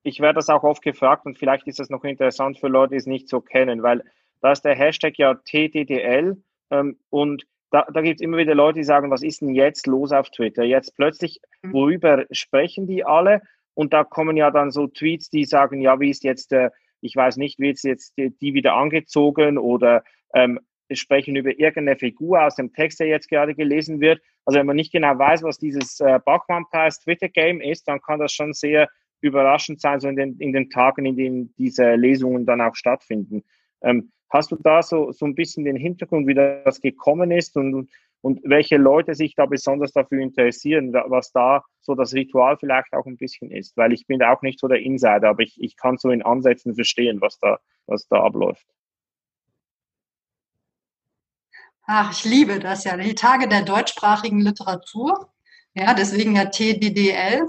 ich werde das auch oft gefragt und vielleicht ist das noch interessant für Leute, die es nicht so kennen, weil da ist der Hashtag ja TDDL ähm, und da, da gibt es immer wieder Leute, die sagen, was ist denn jetzt los auf Twitter? Jetzt plötzlich, mhm. worüber sprechen die alle? Und da kommen ja dann so Tweets, die sagen, ja, wie ist jetzt, äh, ich weiß nicht, wie ist jetzt die, die wieder angezogen oder ähm, sprechen über irgendeine Figur aus dem Text, der jetzt gerade gelesen wird. Also wenn man nicht genau weiß, was dieses äh, Bachmann-Preis Twitter-Game ist, dann kann das schon sehr überraschend sein, so in den, in den Tagen, in denen diese Lesungen dann auch stattfinden. Ähm, Hast du da so, so ein bisschen den Hintergrund, wie das gekommen ist und, und welche Leute sich da besonders dafür interessieren, was da so das Ritual vielleicht auch ein bisschen ist? Weil ich bin da auch nicht so der Insider, aber ich, ich kann so in Ansätzen verstehen, was da, was da abläuft. Ach, ich liebe das ja. Die Tage der deutschsprachigen Literatur. Ja, deswegen ja TDDL.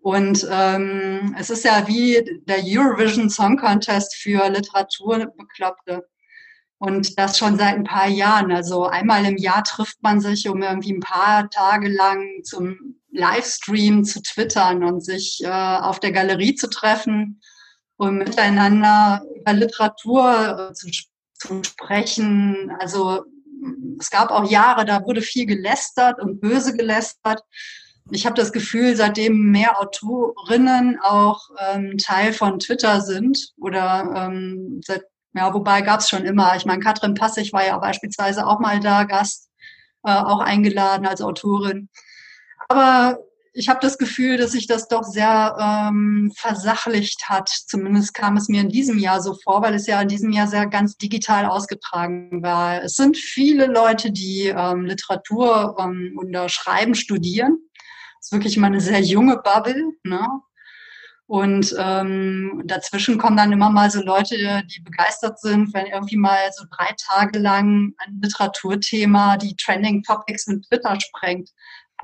Und ähm, es ist ja wie der Eurovision Song Contest für Literaturbekloppte. Und das schon seit ein paar Jahren. Also einmal im Jahr trifft man sich, um irgendwie ein paar Tage lang zum Livestream zu twittern und sich äh, auf der Galerie zu treffen und miteinander über Literatur äh, zu, zu sprechen. Also es gab auch Jahre, da wurde viel gelästert und böse gelästert ich habe das Gefühl, seitdem mehr Autorinnen auch ähm, Teil von Twitter sind oder ähm, seit, ja, wobei gab es schon immer. Ich meine, Katrin Passig war ja beispielsweise auch mal da, Gast, äh, auch eingeladen als Autorin. Aber ich habe das Gefühl, dass sich das doch sehr ähm, versachlicht hat. Zumindest kam es mir in diesem Jahr so vor, weil es ja in diesem Jahr sehr ganz digital ausgetragen war. Es sind viele Leute, die ähm, Literatur ähm, oder Schreiben studieren ist wirklich mal eine sehr junge Bubble. Ne? Und ähm, dazwischen kommen dann immer mal so Leute, die begeistert sind, wenn irgendwie mal so drei Tage lang ein Literaturthema die Trending Topics mit Twitter sprengt.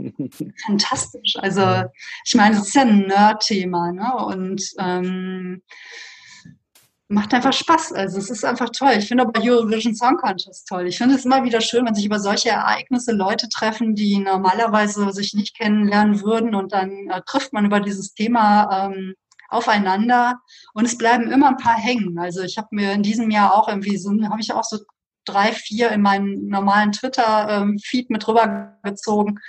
(laughs) Fantastisch. Also ich meine, das ist ja ein Nerd-Thema, ne? Und ähm, macht einfach Spaß. Also es ist einfach toll. Ich finde aber Eurovision Song Contest toll. Ich finde es immer wieder schön, wenn sich über solche Ereignisse Leute treffen, die normalerweise sich nicht kennenlernen würden und dann äh, trifft man über dieses Thema ähm, aufeinander und es bleiben immer ein paar hängen. Also ich habe mir in diesem Jahr auch irgendwie so, habe ich auch so drei, vier in meinen normalen Twitter-Feed ähm, mit rübergezogen.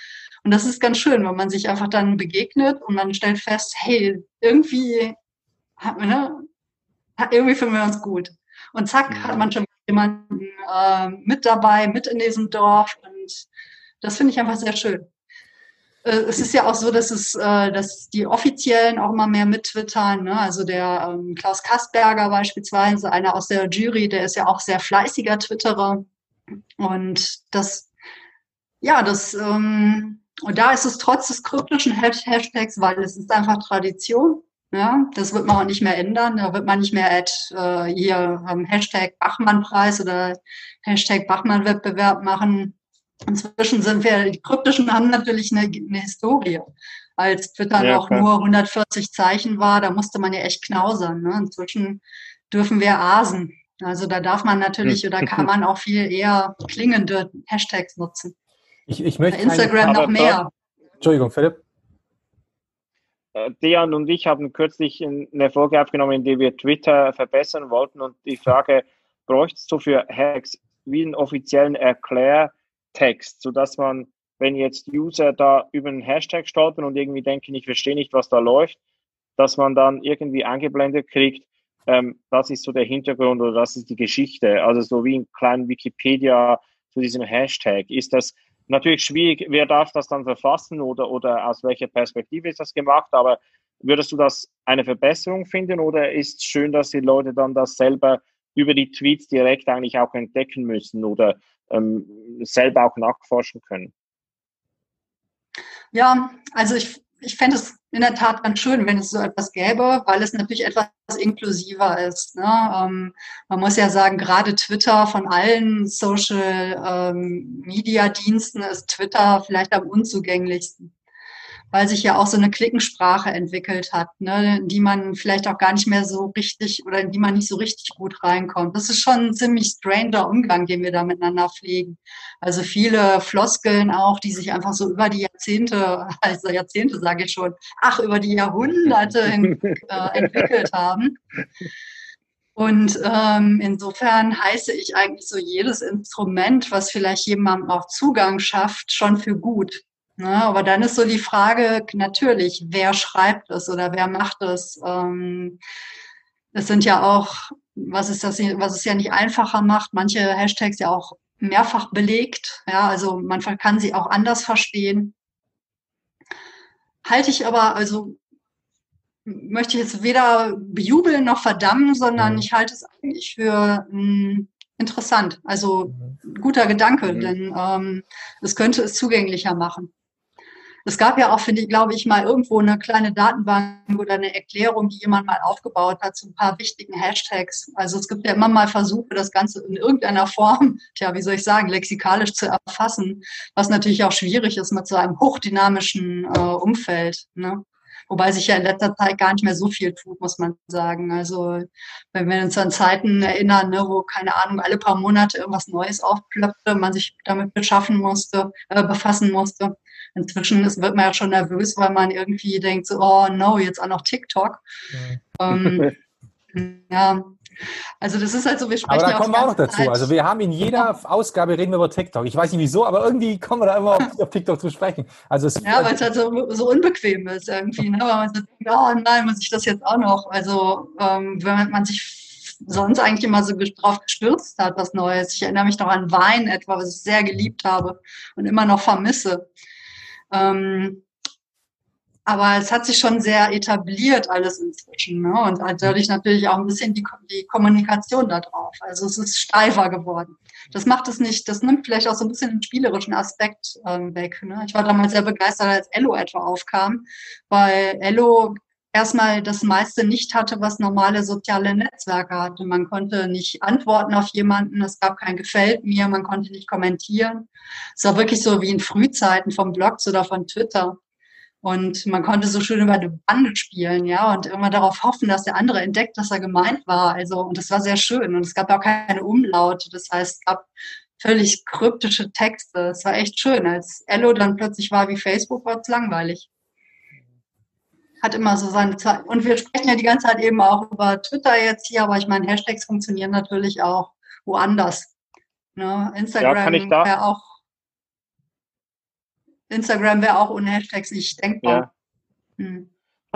Und das ist ganz schön, wenn man sich einfach dann begegnet und man stellt fest, hey, irgendwie hat man, ne, irgendwie finden wir uns gut. Und zack, ja. hat man schon jemanden äh, mit dabei, mit in diesem Dorf. Und das finde ich einfach sehr schön. Äh, es ist ja auch so, dass es, äh, dass die Offiziellen auch immer mehr mittwittern. Ne? Also der ähm, Klaus Kastberger beispielsweise, einer aus der Jury, der ist ja auch sehr fleißiger Twitterer. Und das, ja, das, ähm, und da ist es trotz des kryptischen Hashtags, weil es ist einfach Tradition. Ja, das wird man auch nicht mehr ändern. Da wird man nicht mehr at, äh, hier ähm, Hashtag Bachmann-Preis oder Hashtag Bachmann-Wettbewerb machen. Inzwischen sind wir, die kryptischen haben natürlich eine, eine Historie. Als Twitter ja, noch klar. nur 140 Zeichen war, da musste man ja echt knausern. Ne? Inzwischen dürfen wir asen. Also da darf man natürlich oder kann man auch viel eher klingende Hashtags nutzen. Ich, ich möchte Bei Instagram noch mehr. Entschuldigung, Philipp. Äh, Dejan und ich haben kürzlich eine Folge aufgenommen, in der wir Twitter verbessern wollten und die Frage, bräuchtest du für Hacks wie einen offiziellen Erklärtext, sodass man, wenn jetzt User da über einen Hashtag stolpern und irgendwie denken, ich verstehe nicht, was da läuft, dass man dann irgendwie eingeblendet kriegt, ähm, das ist so der Hintergrund oder das ist die Geschichte. Also so wie einen kleinen Wikipedia zu diesem Hashtag? Ist das natürlich schwierig, wer darf das dann verfassen oder, oder aus welcher Perspektive ist das gemacht, aber würdest du das eine Verbesserung finden oder ist es schön, dass die Leute dann das selber über die Tweets direkt eigentlich auch entdecken müssen oder ähm, selber auch nachforschen können? Ja, also ich, ich fände es in der Tat ganz schön, wenn es so etwas gäbe, weil es natürlich etwas inklusiver ist. Ne? Ähm, man muss ja sagen, gerade Twitter von allen Social ähm, Media Diensten ist Twitter vielleicht am unzugänglichsten weil sich ja auch so eine Klickensprache entwickelt hat, ne, die man vielleicht auch gar nicht mehr so richtig oder in die man nicht so richtig gut reinkommt. Das ist schon ein ziemlich stranger Umgang, den wir da miteinander pflegen. Also viele Floskeln auch, die sich einfach so über die Jahrzehnte, (laughs) also Jahrzehnte sage ich schon, ach, über die Jahrhunderte hin, äh, entwickelt haben. Und ähm, insofern heiße ich eigentlich so jedes Instrument, was vielleicht jemandem auch Zugang schafft, schon für gut. Ne? Aber dann ist so die Frage natürlich, wer schreibt es oder wer macht es? Ähm, es sind ja auch, was ist das, was es ja nicht einfacher macht, manche Hashtags ja auch mehrfach belegt. Ja, also man kann sie auch anders verstehen. Halte ich aber, also möchte ich jetzt weder bejubeln noch verdammen, sondern mhm. ich halte es eigentlich für mh, hm, interessant. Also guter Gedanke, mhm. denn ähm, es könnte es zugänglicher machen. Es gab ja auch, finde ich, glaube ich, mal irgendwo eine kleine Datenbank oder eine Erklärung, die jemand mal aufgebaut hat zu ein paar wichtigen Hashtags. Also es gibt ja immer mal Versuche, das Ganze in irgendeiner Form, (laughs) tja, wie soll ich sagen, lexikalisch zu erfassen, was natürlich auch schwierig ist mit so einem hochdynamischen äh, Umfeld. Ne? Wobei sich ja in letzter Zeit gar nicht mehr so viel tut, muss man sagen. Also wenn wir uns an Zeiten erinnern, ne, wo, keine Ahnung, alle paar Monate irgendwas Neues aufplöppte, man sich damit beschaffen musste, äh, befassen musste, Inzwischen ist, wird man ja schon nervös, weil man irgendwie denkt, so, oh no, jetzt auch noch TikTok. Ja. Ähm, (laughs) ja. Also das ist halt so, wir sprechen Aber da kommen wir auch noch dazu. Zeit. Also wir haben in jeder Ausgabe reden wir über TikTok. Ich weiß nicht wieso, aber irgendwie kommen wir da immer auf, auf TikTok zu sprechen. Also ja, weil es halt so, so unbequem ist irgendwie. Ne? Weil man so denkt, oh nein, muss ich das jetzt auch noch? Also ähm, wenn man sich sonst eigentlich immer so drauf gestürzt hat, was Neues. Ich erinnere mich noch an Wein etwa, was ich sehr geliebt habe und immer noch vermisse. Ähm, aber es hat sich schon sehr etabliert alles inzwischen. Ne? Und dadurch natürlich auch ein bisschen die, die Kommunikation da drauf. Also es ist steifer geworden. Das macht es nicht, das nimmt vielleicht auch so ein bisschen den spielerischen Aspekt ähm, weg. Ne? Ich war damals sehr begeistert, als Ello etwa aufkam, weil Ello erstmal das meiste nicht hatte, was normale soziale Netzwerke hatte. Man konnte nicht antworten auf jemanden, es gab kein Gefällt mir, man konnte nicht kommentieren. Es war wirklich so wie in Frühzeiten vom Blogs oder von Twitter. Und man konnte so schön über eine Bande spielen, ja, und immer darauf hoffen, dass der andere entdeckt, dass er gemeint war. Also, und das war sehr schön. Und es gab auch keine Umlaute. Das heißt, es gab völlig kryptische Texte. Es war echt schön. Als Ello dann plötzlich war wie Facebook, war es langweilig hat immer so seine Zeit. Und wir sprechen ja die ganze Zeit eben auch über Twitter jetzt hier, aber ich meine, Hashtags funktionieren natürlich auch woanders. Ne? Instagram ja, wäre auch Instagram wäre auch ohne Hashtags nicht denkbar. Ja. Hm.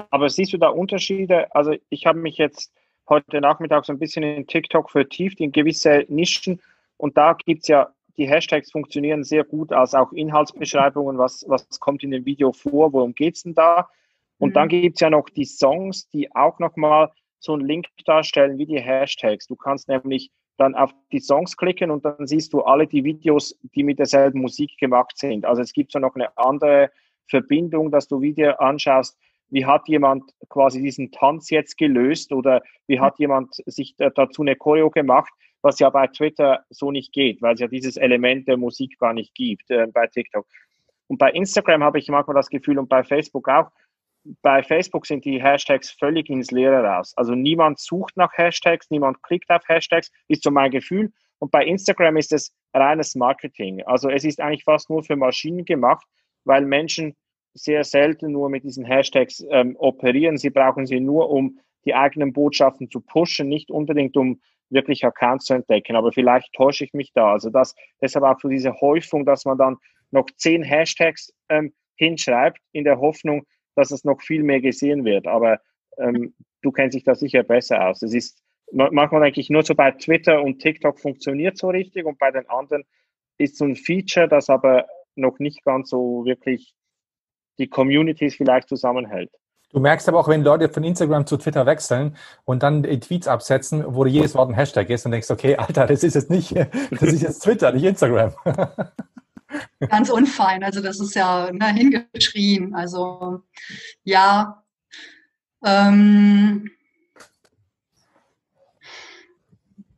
Aber siehst du da Unterschiede? Also ich habe mich jetzt heute Nachmittag so ein bisschen in TikTok vertieft, in gewisse Nischen. Und da gibt es ja, die Hashtags funktionieren sehr gut als auch Inhaltsbeschreibungen, was, was kommt in dem Video vor, worum geht es denn da? Und mhm. dann gibt es ja noch die Songs, die auch nochmal so einen Link darstellen wie die Hashtags. Du kannst nämlich dann auf die Songs klicken und dann siehst du alle die Videos, die mit derselben Musik gemacht sind. Also es gibt so noch eine andere Verbindung, dass du Video anschaust, wie hat jemand quasi diesen Tanz jetzt gelöst oder wie hat jemand sich dazu eine Choreo gemacht, was ja bei Twitter so nicht geht, weil es ja dieses Element der Musik gar nicht gibt äh, bei TikTok. Und bei Instagram habe ich manchmal das Gefühl und bei Facebook auch, bei Facebook sind die Hashtags völlig ins Leere raus. Also niemand sucht nach Hashtags, niemand klickt auf Hashtags, ist so mein Gefühl. Und bei Instagram ist es reines Marketing. Also es ist eigentlich fast nur für Maschinen gemacht, weil Menschen sehr selten nur mit diesen Hashtags ähm, operieren. Sie brauchen sie nur, um die eigenen Botschaften zu pushen, nicht unbedingt um wirklich Accounts zu entdecken. Aber vielleicht täusche ich mich da. Also das, deshalb auch so diese Häufung, dass man dann noch zehn Hashtags ähm, hinschreibt, in der Hoffnung, dass es noch viel mehr gesehen wird. Aber ähm, du kennst dich da sicher besser aus. Es ist manchmal denke ich nur so bei Twitter und TikTok funktioniert so richtig und bei den anderen ist so ein Feature, das aber noch nicht ganz so wirklich die Communities vielleicht zusammenhält. Du merkst aber auch, wenn Leute von Instagram zu Twitter wechseln und dann Tweets absetzen, wo jedes Wort ein Hashtag ist und denkst, okay, Alter, das ist jetzt nicht, (laughs) das ist jetzt Twitter, nicht Instagram. (laughs) Ganz unfein, also das ist ja ne, hingeschrien. Also ja, ähm,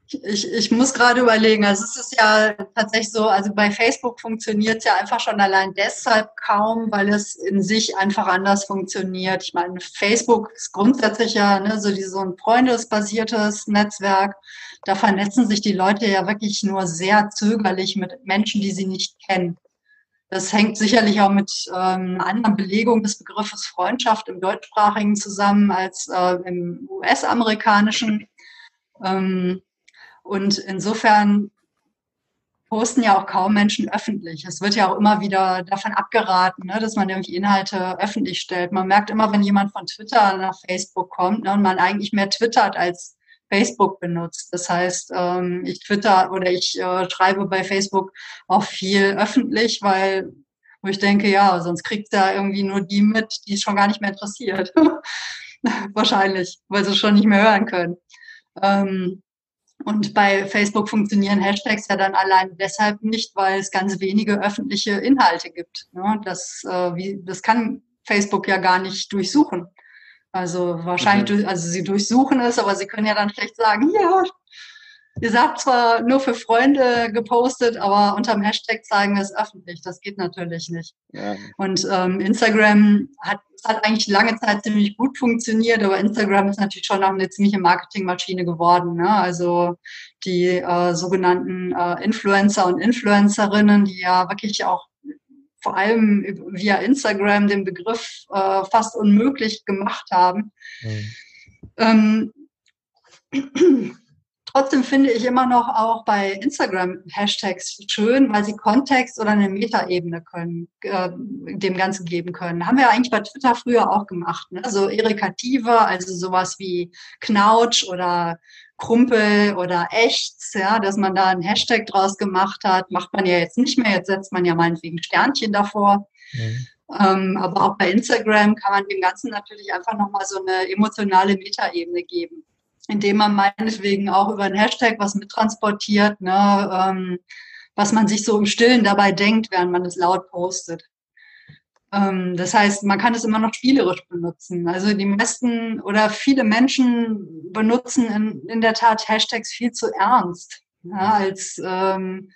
Ich, ich muss gerade überlegen, also es ist ja tatsächlich so, also bei Facebook funktioniert es ja einfach schon allein deshalb kaum, weil es in sich einfach anders funktioniert. Ich meine, Facebook ist grundsätzlich ja ne, so, die, so ein freundesbasiertes Netzwerk. Da vernetzen sich die Leute ja wirklich nur sehr zögerlich mit Menschen, die sie nicht kennen. Das hängt sicherlich auch mit ähm, einer anderen Belegung des Begriffes Freundschaft im deutschsprachigen zusammen als äh, im US-amerikanischen. Ähm, und insofern posten ja auch kaum Menschen öffentlich. Es wird ja auch immer wieder davon abgeraten, ne, dass man irgendwie Inhalte öffentlich stellt. Man merkt immer, wenn jemand von Twitter nach Facebook kommt ne, und man eigentlich mehr twittert als Facebook benutzt. Das heißt, ähm, ich twitter oder ich äh, schreibe bei Facebook auch viel öffentlich, weil wo ich denke, ja, sonst kriegt da irgendwie nur die mit, die es schon gar nicht mehr interessiert. (laughs) Wahrscheinlich, weil sie es schon nicht mehr hören können. Ähm, und bei Facebook funktionieren Hashtags ja dann allein deshalb nicht, weil es ganz wenige öffentliche Inhalte gibt. Das, äh, das kann Facebook ja gar nicht durchsuchen. Also wahrscheinlich, mhm. also sie durchsuchen es, aber sie können ja dann schlecht sagen, ja, ihr sagt zwar nur für Freunde gepostet, aber unterm Hashtag zeigen wir es öffentlich. Das geht natürlich nicht. Ja. Und ähm, Instagram hat, hat eigentlich lange Zeit ziemlich gut funktioniert, aber Instagram ist natürlich schon auch eine ziemliche Marketingmaschine geworden. Ne? Also die äh, sogenannten äh, Influencer und Influencerinnen, die ja wirklich auch vor allem via Instagram den Begriff äh, fast unmöglich gemacht haben. Mhm. Ähm, Trotzdem finde ich immer noch auch bei Instagram Hashtags schön, weil sie Kontext oder eine Metaebene können, äh, dem Ganzen geben können. Haben wir eigentlich bei Twitter früher auch gemacht. Ne? So irrikative, also sowas wie Knautsch oder Krumpel oder Echts, ja, dass man da einen Hashtag draus gemacht hat, macht man ja jetzt nicht mehr. Jetzt setzt man ja meinetwegen Sternchen davor. Mhm. Ähm, aber auch bei Instagram kann man dem Ganzen natürlich einfach nochmal so eine emotionale Metaebene geben indem man meinetwegen auch über einen Hashtag was mittransportiert, ne, ähm, was man sich so im Stillen dabei denkt, während man es laut postet. Ähm, das heißt, man kann es immer noch spielerisch benutzen. Also die meisten oder viele Menschen benutzen in, in der Tat Hashtags viel zu ernst. Ja, als ähm,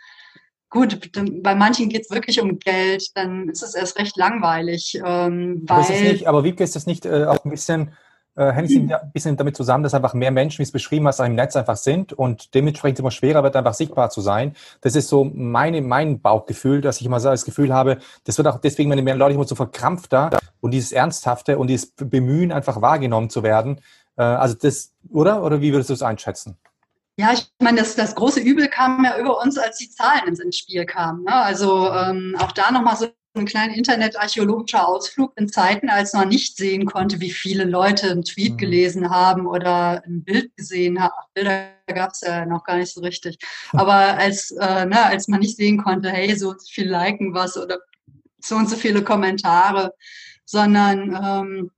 gut, bei manchen geht es wirklich um Geld, dann ist es erst recht langweilig. Ähm, weil, aber, nicht, aber wie ist das nicht äh, auch ein bisschen äh, hängt es ein bisschen damit zusammen, dass einfach mehr Menschen, wie es beschrieben hast, im Netz einfach sind und dementsprechend immer schwerer wird, einfach sichtbar zu sein. Das ist so meine, mein Bauchgefühl, dass ich immer so das Gefühl habe, das wird auch deswegen, wenn die mehr Leute immer so verkrampfter und dieses Ernsthafte und dieses Bemühen, einfach wahrgenommen zu werden. Äh, also das, oder? Oder wie würdest du es einschätzen? Ja, ich meine, das, das große Übel kam ja über uns, als die Zahlen ins, ins Spiel kamen. Ne? Also ähm, auch da nochmal so ein kleiner internetarchäologischer Ausflug in Zeiten, als man nicht sehen konnte, wie viele Leute einen Tweet mhm. gelesen haben oder ein Bild gesehen haben. Bilder gab es ja noch gar nicht so richtig. Aber als, äh, ne, als man nicht sehen konnte, hey, so und so viel liken was oder so und so viele Kommentare, sondern ähm,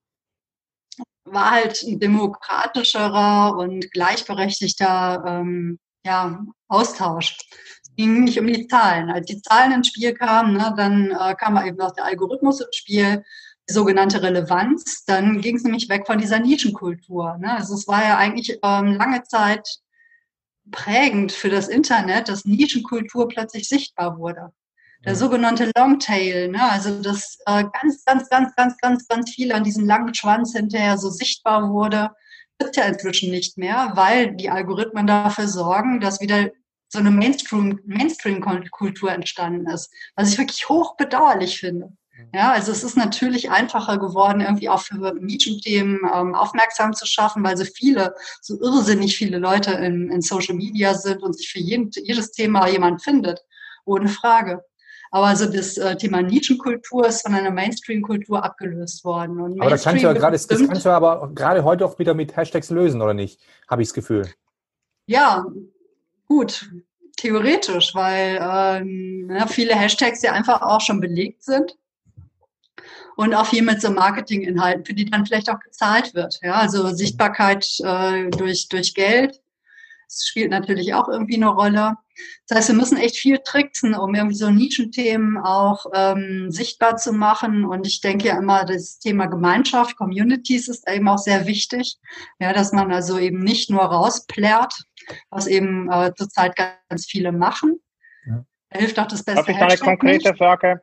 war halt ein demokratischerer und gleichberechtigter ähm, ja, Austausch ging nicht um die Zahlen. Als die Zahlen ins Spiel kamen, ne, dann äh, kam eben auch der Algorithmus ins Spiel, die sogenannte Relevanz. Dann ging es nämlich weg von dieser Nischenkultur. Ne? Also es war ja eigentlich ähm, lange Zeit prägend für das Internet, dass Nischenkultur plötzlich sichtbar wurde. Der sogenannte Longtail, ne? also dass äh, ganz, ganz, ganz, ganz, ganz, ganz viel an diesem langen Schwanz hinterher so sichtbar wurde, wird ja inzwischen nicht mehr, weil die Algorithmen dafür sorgen, dass wieder so eine Mainstream-Kultur entstanden ist, was ich wirklich hoch bedauerlich finde. Mhm. Ja, also es ist natürlich einfacher geworden, irgendwie auch für Nischenthemen ähm, aufmerksam zu schaffen, weil so viele, so irrsinnig viele Leute in, in Social Media sind und sich für jeden, jedes Thema jemand findet, ohne Frage. Aber also das äh, Thema Nischenkultur ist von einer Mainstream-Kultur abgelöst worden. Und aber das kannst du ja gerade, das kannst du aber gerade heute auch wieder mit Hashtags lösen, oder nicht? Habe ich das Gefühl. Ja, gut, theoretisch, weil ähm, ja, viele Hashtags ja einfach auch schon belegt sind und auch viel mit so Marketinginhalten, für die dann vielleicht auch gezahlt wird. Ja, also Sichtbarkeit äh, durch, durch Geld. Das spielt natürlich auch irgendwie eine Rolle. Das heißt, wir müssen echt viel tricksen, um irgendwie so Nischenthemen auch ähm, sichtbar zu machen. Und ich denke ja immer, das Thema Gemeinschaft, Communities ist eben auch sehr wichtig. Ja, dass man also eben nicht nur rausplärt, was eben äh, zurzeit ganz viele machen. Ja. Da hilft auch das beste Habe ich eine konkrete nicht. Frage?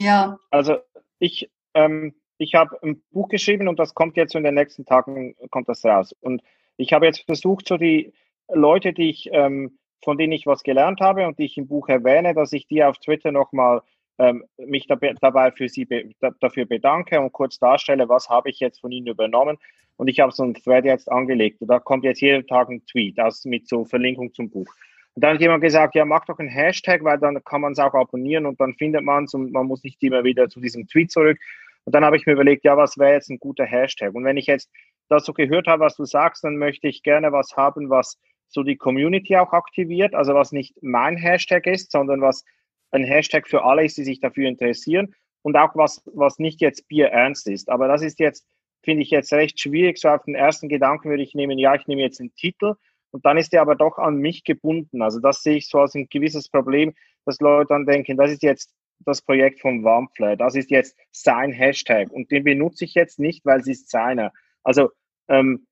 Ja. Also ich, ähm, ich habe ein Buch geschrieben und das kommt jetzt in den nächsten Tagen, kommt das raus. Und ich habe jetzt versucht, so die Leute, die ich, ähm, von denen ich was gelernt habe und die ich im Buch erwähne, dass ich die auf Twitter nochmal ähm, mich dabei, dabei für sie be dafür bedanke und kurz darstelle, was habe ich jetzt von ihnen übernommen. Und ich habe so einen Thread jetzt angelegt. Und da kommt jetzt jeden Tag ein Tweet aus, mit so Verlinkung zum Buch. Und dann hat jemand gesagt, ja, mach doch einen Hashtag, weil dann kann man es auch abonnieren und dann findet man es und man muss nicht immer wieder zu diesem Tweet zurück. Und dann habe ich mir überlegt, ja, was wäre jetzt ein guter Hashtag? Und wenn ich jetzt das so gehört habe, was du sagst, dann möchte ich gerne was haben, was so die Community auch aktiviert, also was nicht mein Hashtag ist, sondern was ein Hashtag für alle ist, die sich dafür interessieren und auch was, was nicht jetzt Bier ernst ist. Aber das ist jetzt, finde ich jetzt recht schwierig. So auf den ersten Gedanken würde ich nehmen, ja, ich nehme jetzt einen Titel und dann ist der aber doch an mich gebunden. Also das sehe ich so als ein gewisses Problem, dass Leute dann denken, das ist jetzt das Projekt vom Wampfler, das ist jetzt sein Hashtag und den benutze ich jetzt nicht, weil es ist seiner. Also ähm,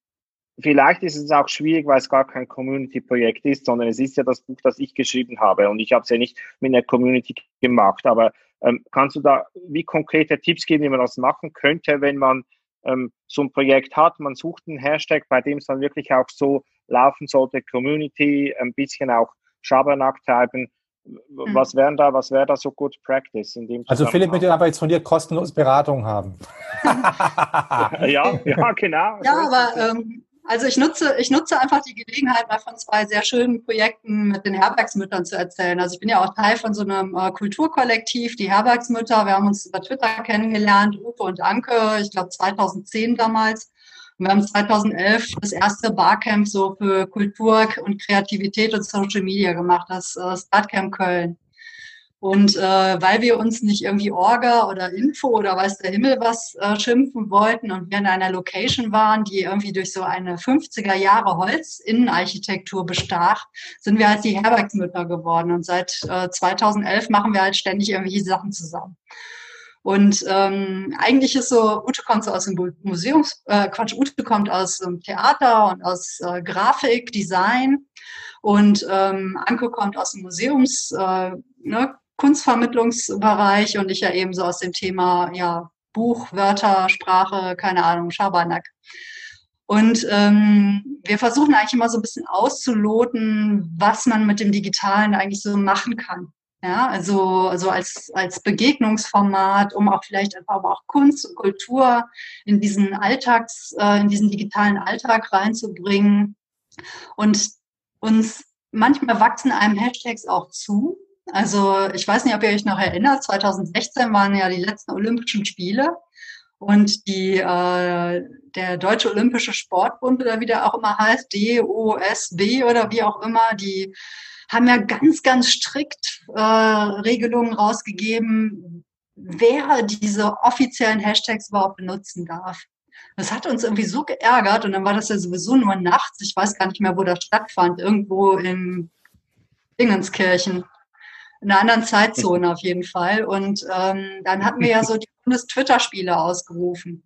vielleicht ist es auch schwierig, weil es gar kein Community-Projekt ist, sondern es ist ja das Buch, das ich geschrieben habe und ich habe es ja nicht mit einer Community gemacht. Aber ähm, kannst du da wie konkrete Tipps geben, wie man das machen könnte, wenn man ähm, so ein Projekt hat, man sucht einen Hashtag, bei dem es dann wirklich auch so laufen sollte, Community, ein bisschen auch Schabernack treiben. Mhm. Was wären da, was wäre da so good practice in dem Also Philipp möchte aber jetzt von dir kostenlos Beratung haben. (laughs) ja, ja, genau. Ja, aber ähm, also ich nutze, ich nutze einfach die Gelegenheit, mal von zwei sehr schönen Projekten mit den Herbergsmüttern zu erzählen. Also ich bin ja auch Teil von so einem äh, Kulturkollektiv, die Herbergsmütter. Wir haben uns über Twitter kennengelernt, Uwe und Anke, ich glaube 2010 damals. Und wir haben 2011 das erste Barcamp so für Kultur und Kreativität und Social Media gemacht, das äh, Startcamp Köln. Und äh, weil wir uns nicht irgendwie Orga oder Info oder weiß der Himmel was äh, schimpfen wollten und wir in einer Location waren, die irgendwie durch so eine 50er Jahre Holzinnenarchitektur bestach, sind wir halt die Herbergsmütter geworden. Und seit äh, 2011 machen wir halt ständig irgendwelche Sachen zusammen. Und ähm, eigentlich ist so, Ute kommt so aus dem Museums, äh, Quatsch, Ute kommt aus dem Theater und aus äh, Grafik, Design und ähm, Anke kommt aus dem Museums, äh, ne, Kunstvermittlungsbereich und ich ja eben so aus dem Thema ja, Buch, Wörter, Sprache, keine Ahnung, Schabernack. Und ähm, wir versuchen eigentlich immer so ein bisschen auszuloten, was man mit dem Digitalen eigentlich so machen kann. Ja, also, also als, als Begegnungsformat, um auch vielleicht einfach aber auch Kunst und Kultur in diesen Alltags, äh, in diesen digitalen Alltag reinzubringen. Und uns manchmal wachsen einem Hashtags auch zu, also ich weiß nicht, ob ihr euch noch erinnert, 2016 waren ja die letzten Olympischen Spiele und die, äh, der Deutsche Olympische Sportbund oder wie der auch immer heißt, DOSB oder wie auch immer, die haben ja ganz, ganz strikt äh, Regelungen rausgegeben, wer diese offiziellen Hashtags überhaupt benutzen darf. Das hat uns irgendwie so geärgert und dann war das ja sowieso nur nachts. Ich weiß gar nicht mehr, wo das stattfand. Irgendwo in Dingenskirchen in einer anderen Zeitzone auf jeden Fall. Und ähm, dann hatten wir (laughs) ja so die Bundes-Twitter-Spiele ausgerufen.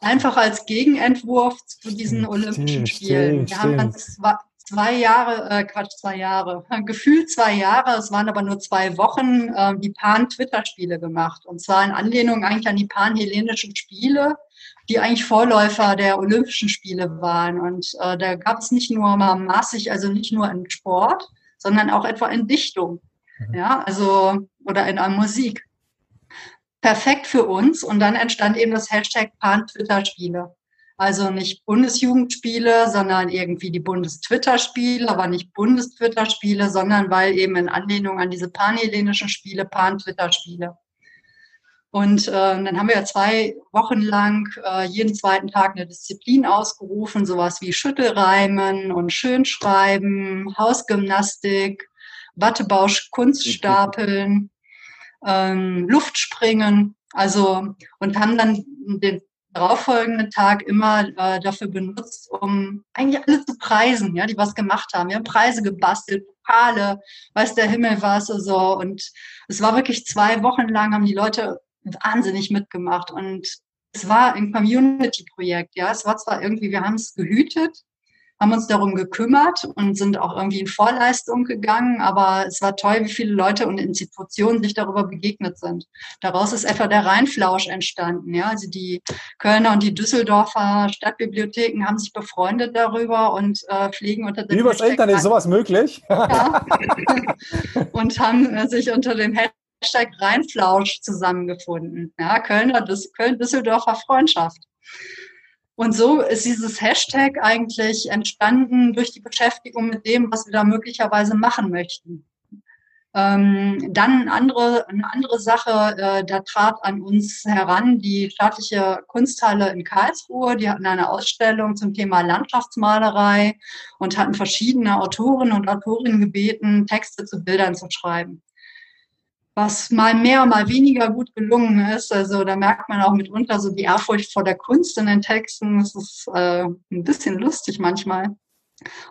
Einfach als Gegenentwurf zu diesen Olympischen Spielen. wir haben dann zwei, zwei Jahre, äh, Quatsch, zwei Jahre, (laughs) gefühlt zwei Jahre, es waren aber nur zwei Wochen, äh, die Pan-Twitter-Spiele gemacht. Und zwar in Anlehnung eigentlich an die pan-hellenischen Spiele, die eigentlich Vorläufer der Olympischen Spiele waren. Und äh, da gab es nicht nur mal maßig, also nicht nur in Sport, sondern auch etwa in Dichtung, mhm. ja, also oder in einer Musik. Perfekt für uns und dann entstand eben das Hashtag Pan-Twitter-Spiele. Also nicht Bundesjugendspiele, sondern irgendwie die Bundestwitter-Spiele, aber nicht Bundestwitter-Spiele, sondern weil eben in Anlehnung an diese panhellenischen Spiele Pan-Twitter-Spiele. Und äh, dann haben wir ja zwei Wochen lang äh, jeden zweiten Tag eine Disziplin ausgerufen, sowas wie Schüttelreimen und Schönschreiben, Hausgymnastik, Wattebausch, Kunststapeln, (laughs) ähm, Luftspringen. Also und haben dann den darauffolgenden Tag immer äh, dafür benutzt, um eigentlich alle zu preisen, ja, die was gemacht haben. Wir haben Preise gebastelt, Pokale, weiß der Himmel was, so. Und es war wirklich zwei Wochen lang, haben die Leute wahnsinnig mitgemacht. Und es war ein Community-Projekt, ja. Es war zwar irgendwie, wir haben es gehütet, haben uns darum gekümmert und sind auch irgendwie in Vorleistung gegangen, aber es war toll, wie viele Leute und Institutionen sich darüber begegnet sind. Daraus ist etwa der Rheinflausch entstanden. Ja? Also die Kölner und die Düsseldorfer Stadtbibliotheken haben sich befreundet darüber und äh, pflegen unter dem Übers Internet ist sowas möglich? Ja. (laughs) (laughs) und haben äh, sich unter dem Hashtag Rheinflausch zusammengefunden. Ja, Kölner, Köln-Düsseldorfer Freundschaft. Und so ist dieses Hashtag eigentlich entstanden durch die Beschäftigung mit dem, was wir da möglicherweise machen möchten. Ähm, dann eine andere, eine andere Sache, äh, da trat an uns heran die staatliche Kunsthalle in Karlsruhe. Die hatten eine Ausstellung zum Thema Landschaftsmalerei und hatten verschiedene Autoren und Autorinnen gebeten, Texte zu Bildern zu schreiben was mal mehr, mal weniger gut gelungen ist. Also da merkt man auch mitunter so die Ehrfurcht vor der Kunst in den Texten. Das ist äh, ein bisschen lustig manchmal.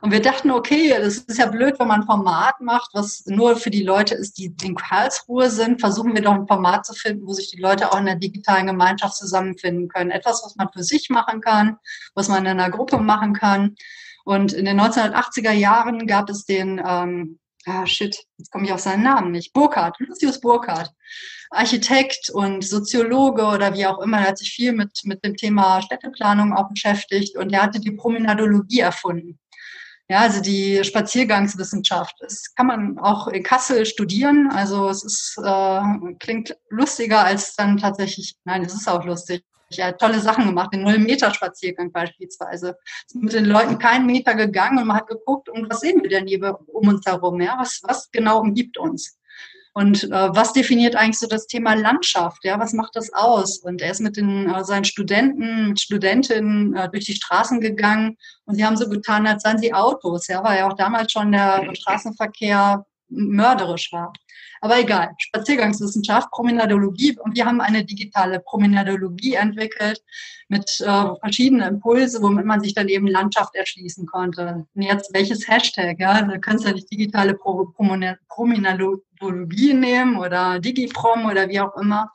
Und wir dachten, okay, das ist ja blöd, wenn man ein Format macht, was nur für die Leute ist, die in Karlsruhe sind. Versuchen wir doch ein Format zu finden, wo sich die Leute auch in der digitalen Gemeinschaft zusammenfinden können. Etwas, was man für sich machen kann, was man in einer Gruppe machen kann. Und in den 1980er Jahren gab es den ähm, ah shit, jetzt komme ich auf seinen Namen nicht, Burkhardt, Lucius Burkhardt, Architekt und Soziologe oder wie auch immer, er hat sich viel mit, mit dem Thema Städteplanung auch beschäftigt und er hatte die Promenadologie erfunden. Ja, also die Spaziergangswissenschaft. Das kann man auch in Kassel studieren. Also es ist, äh, klingt lustiger als dann tatsächlich, nein, es ist auch lustig. Er hat tolle Sachen gemacht, den Null-Meter-Spaziergang beispielsweise. Ist mit den Leuten keinen Meter gegangen und man hat geguckt, und was sehen wir denn hier um uns herum? Ja? Was, was genau umgibt uns? Und äh, was definiert eigentlich so das Thema Landschaft? Ja, was macht das aus? Und er ist mit den, äh, seinen Studenten, mit Studentinnen äh, durch die Straßen gegangen und sie haben so getan, als seien sie Autos. Ja, weil ja auch damals schon der Straßenverkehr mörderisch war. Aber egal, Spaziergangswissenschaft, Promenadologie und wir haben eine digitale Promenadologie entwickelt mit äh, verschiedenen Impulse, womit man sich dann eben Landschaft erschließen konnte. Und jetzt welches Hashtag? Ja, da kannst du ja nicht digitale Pro Promenadologie nehmen oder Digiprom oder wie auch immer.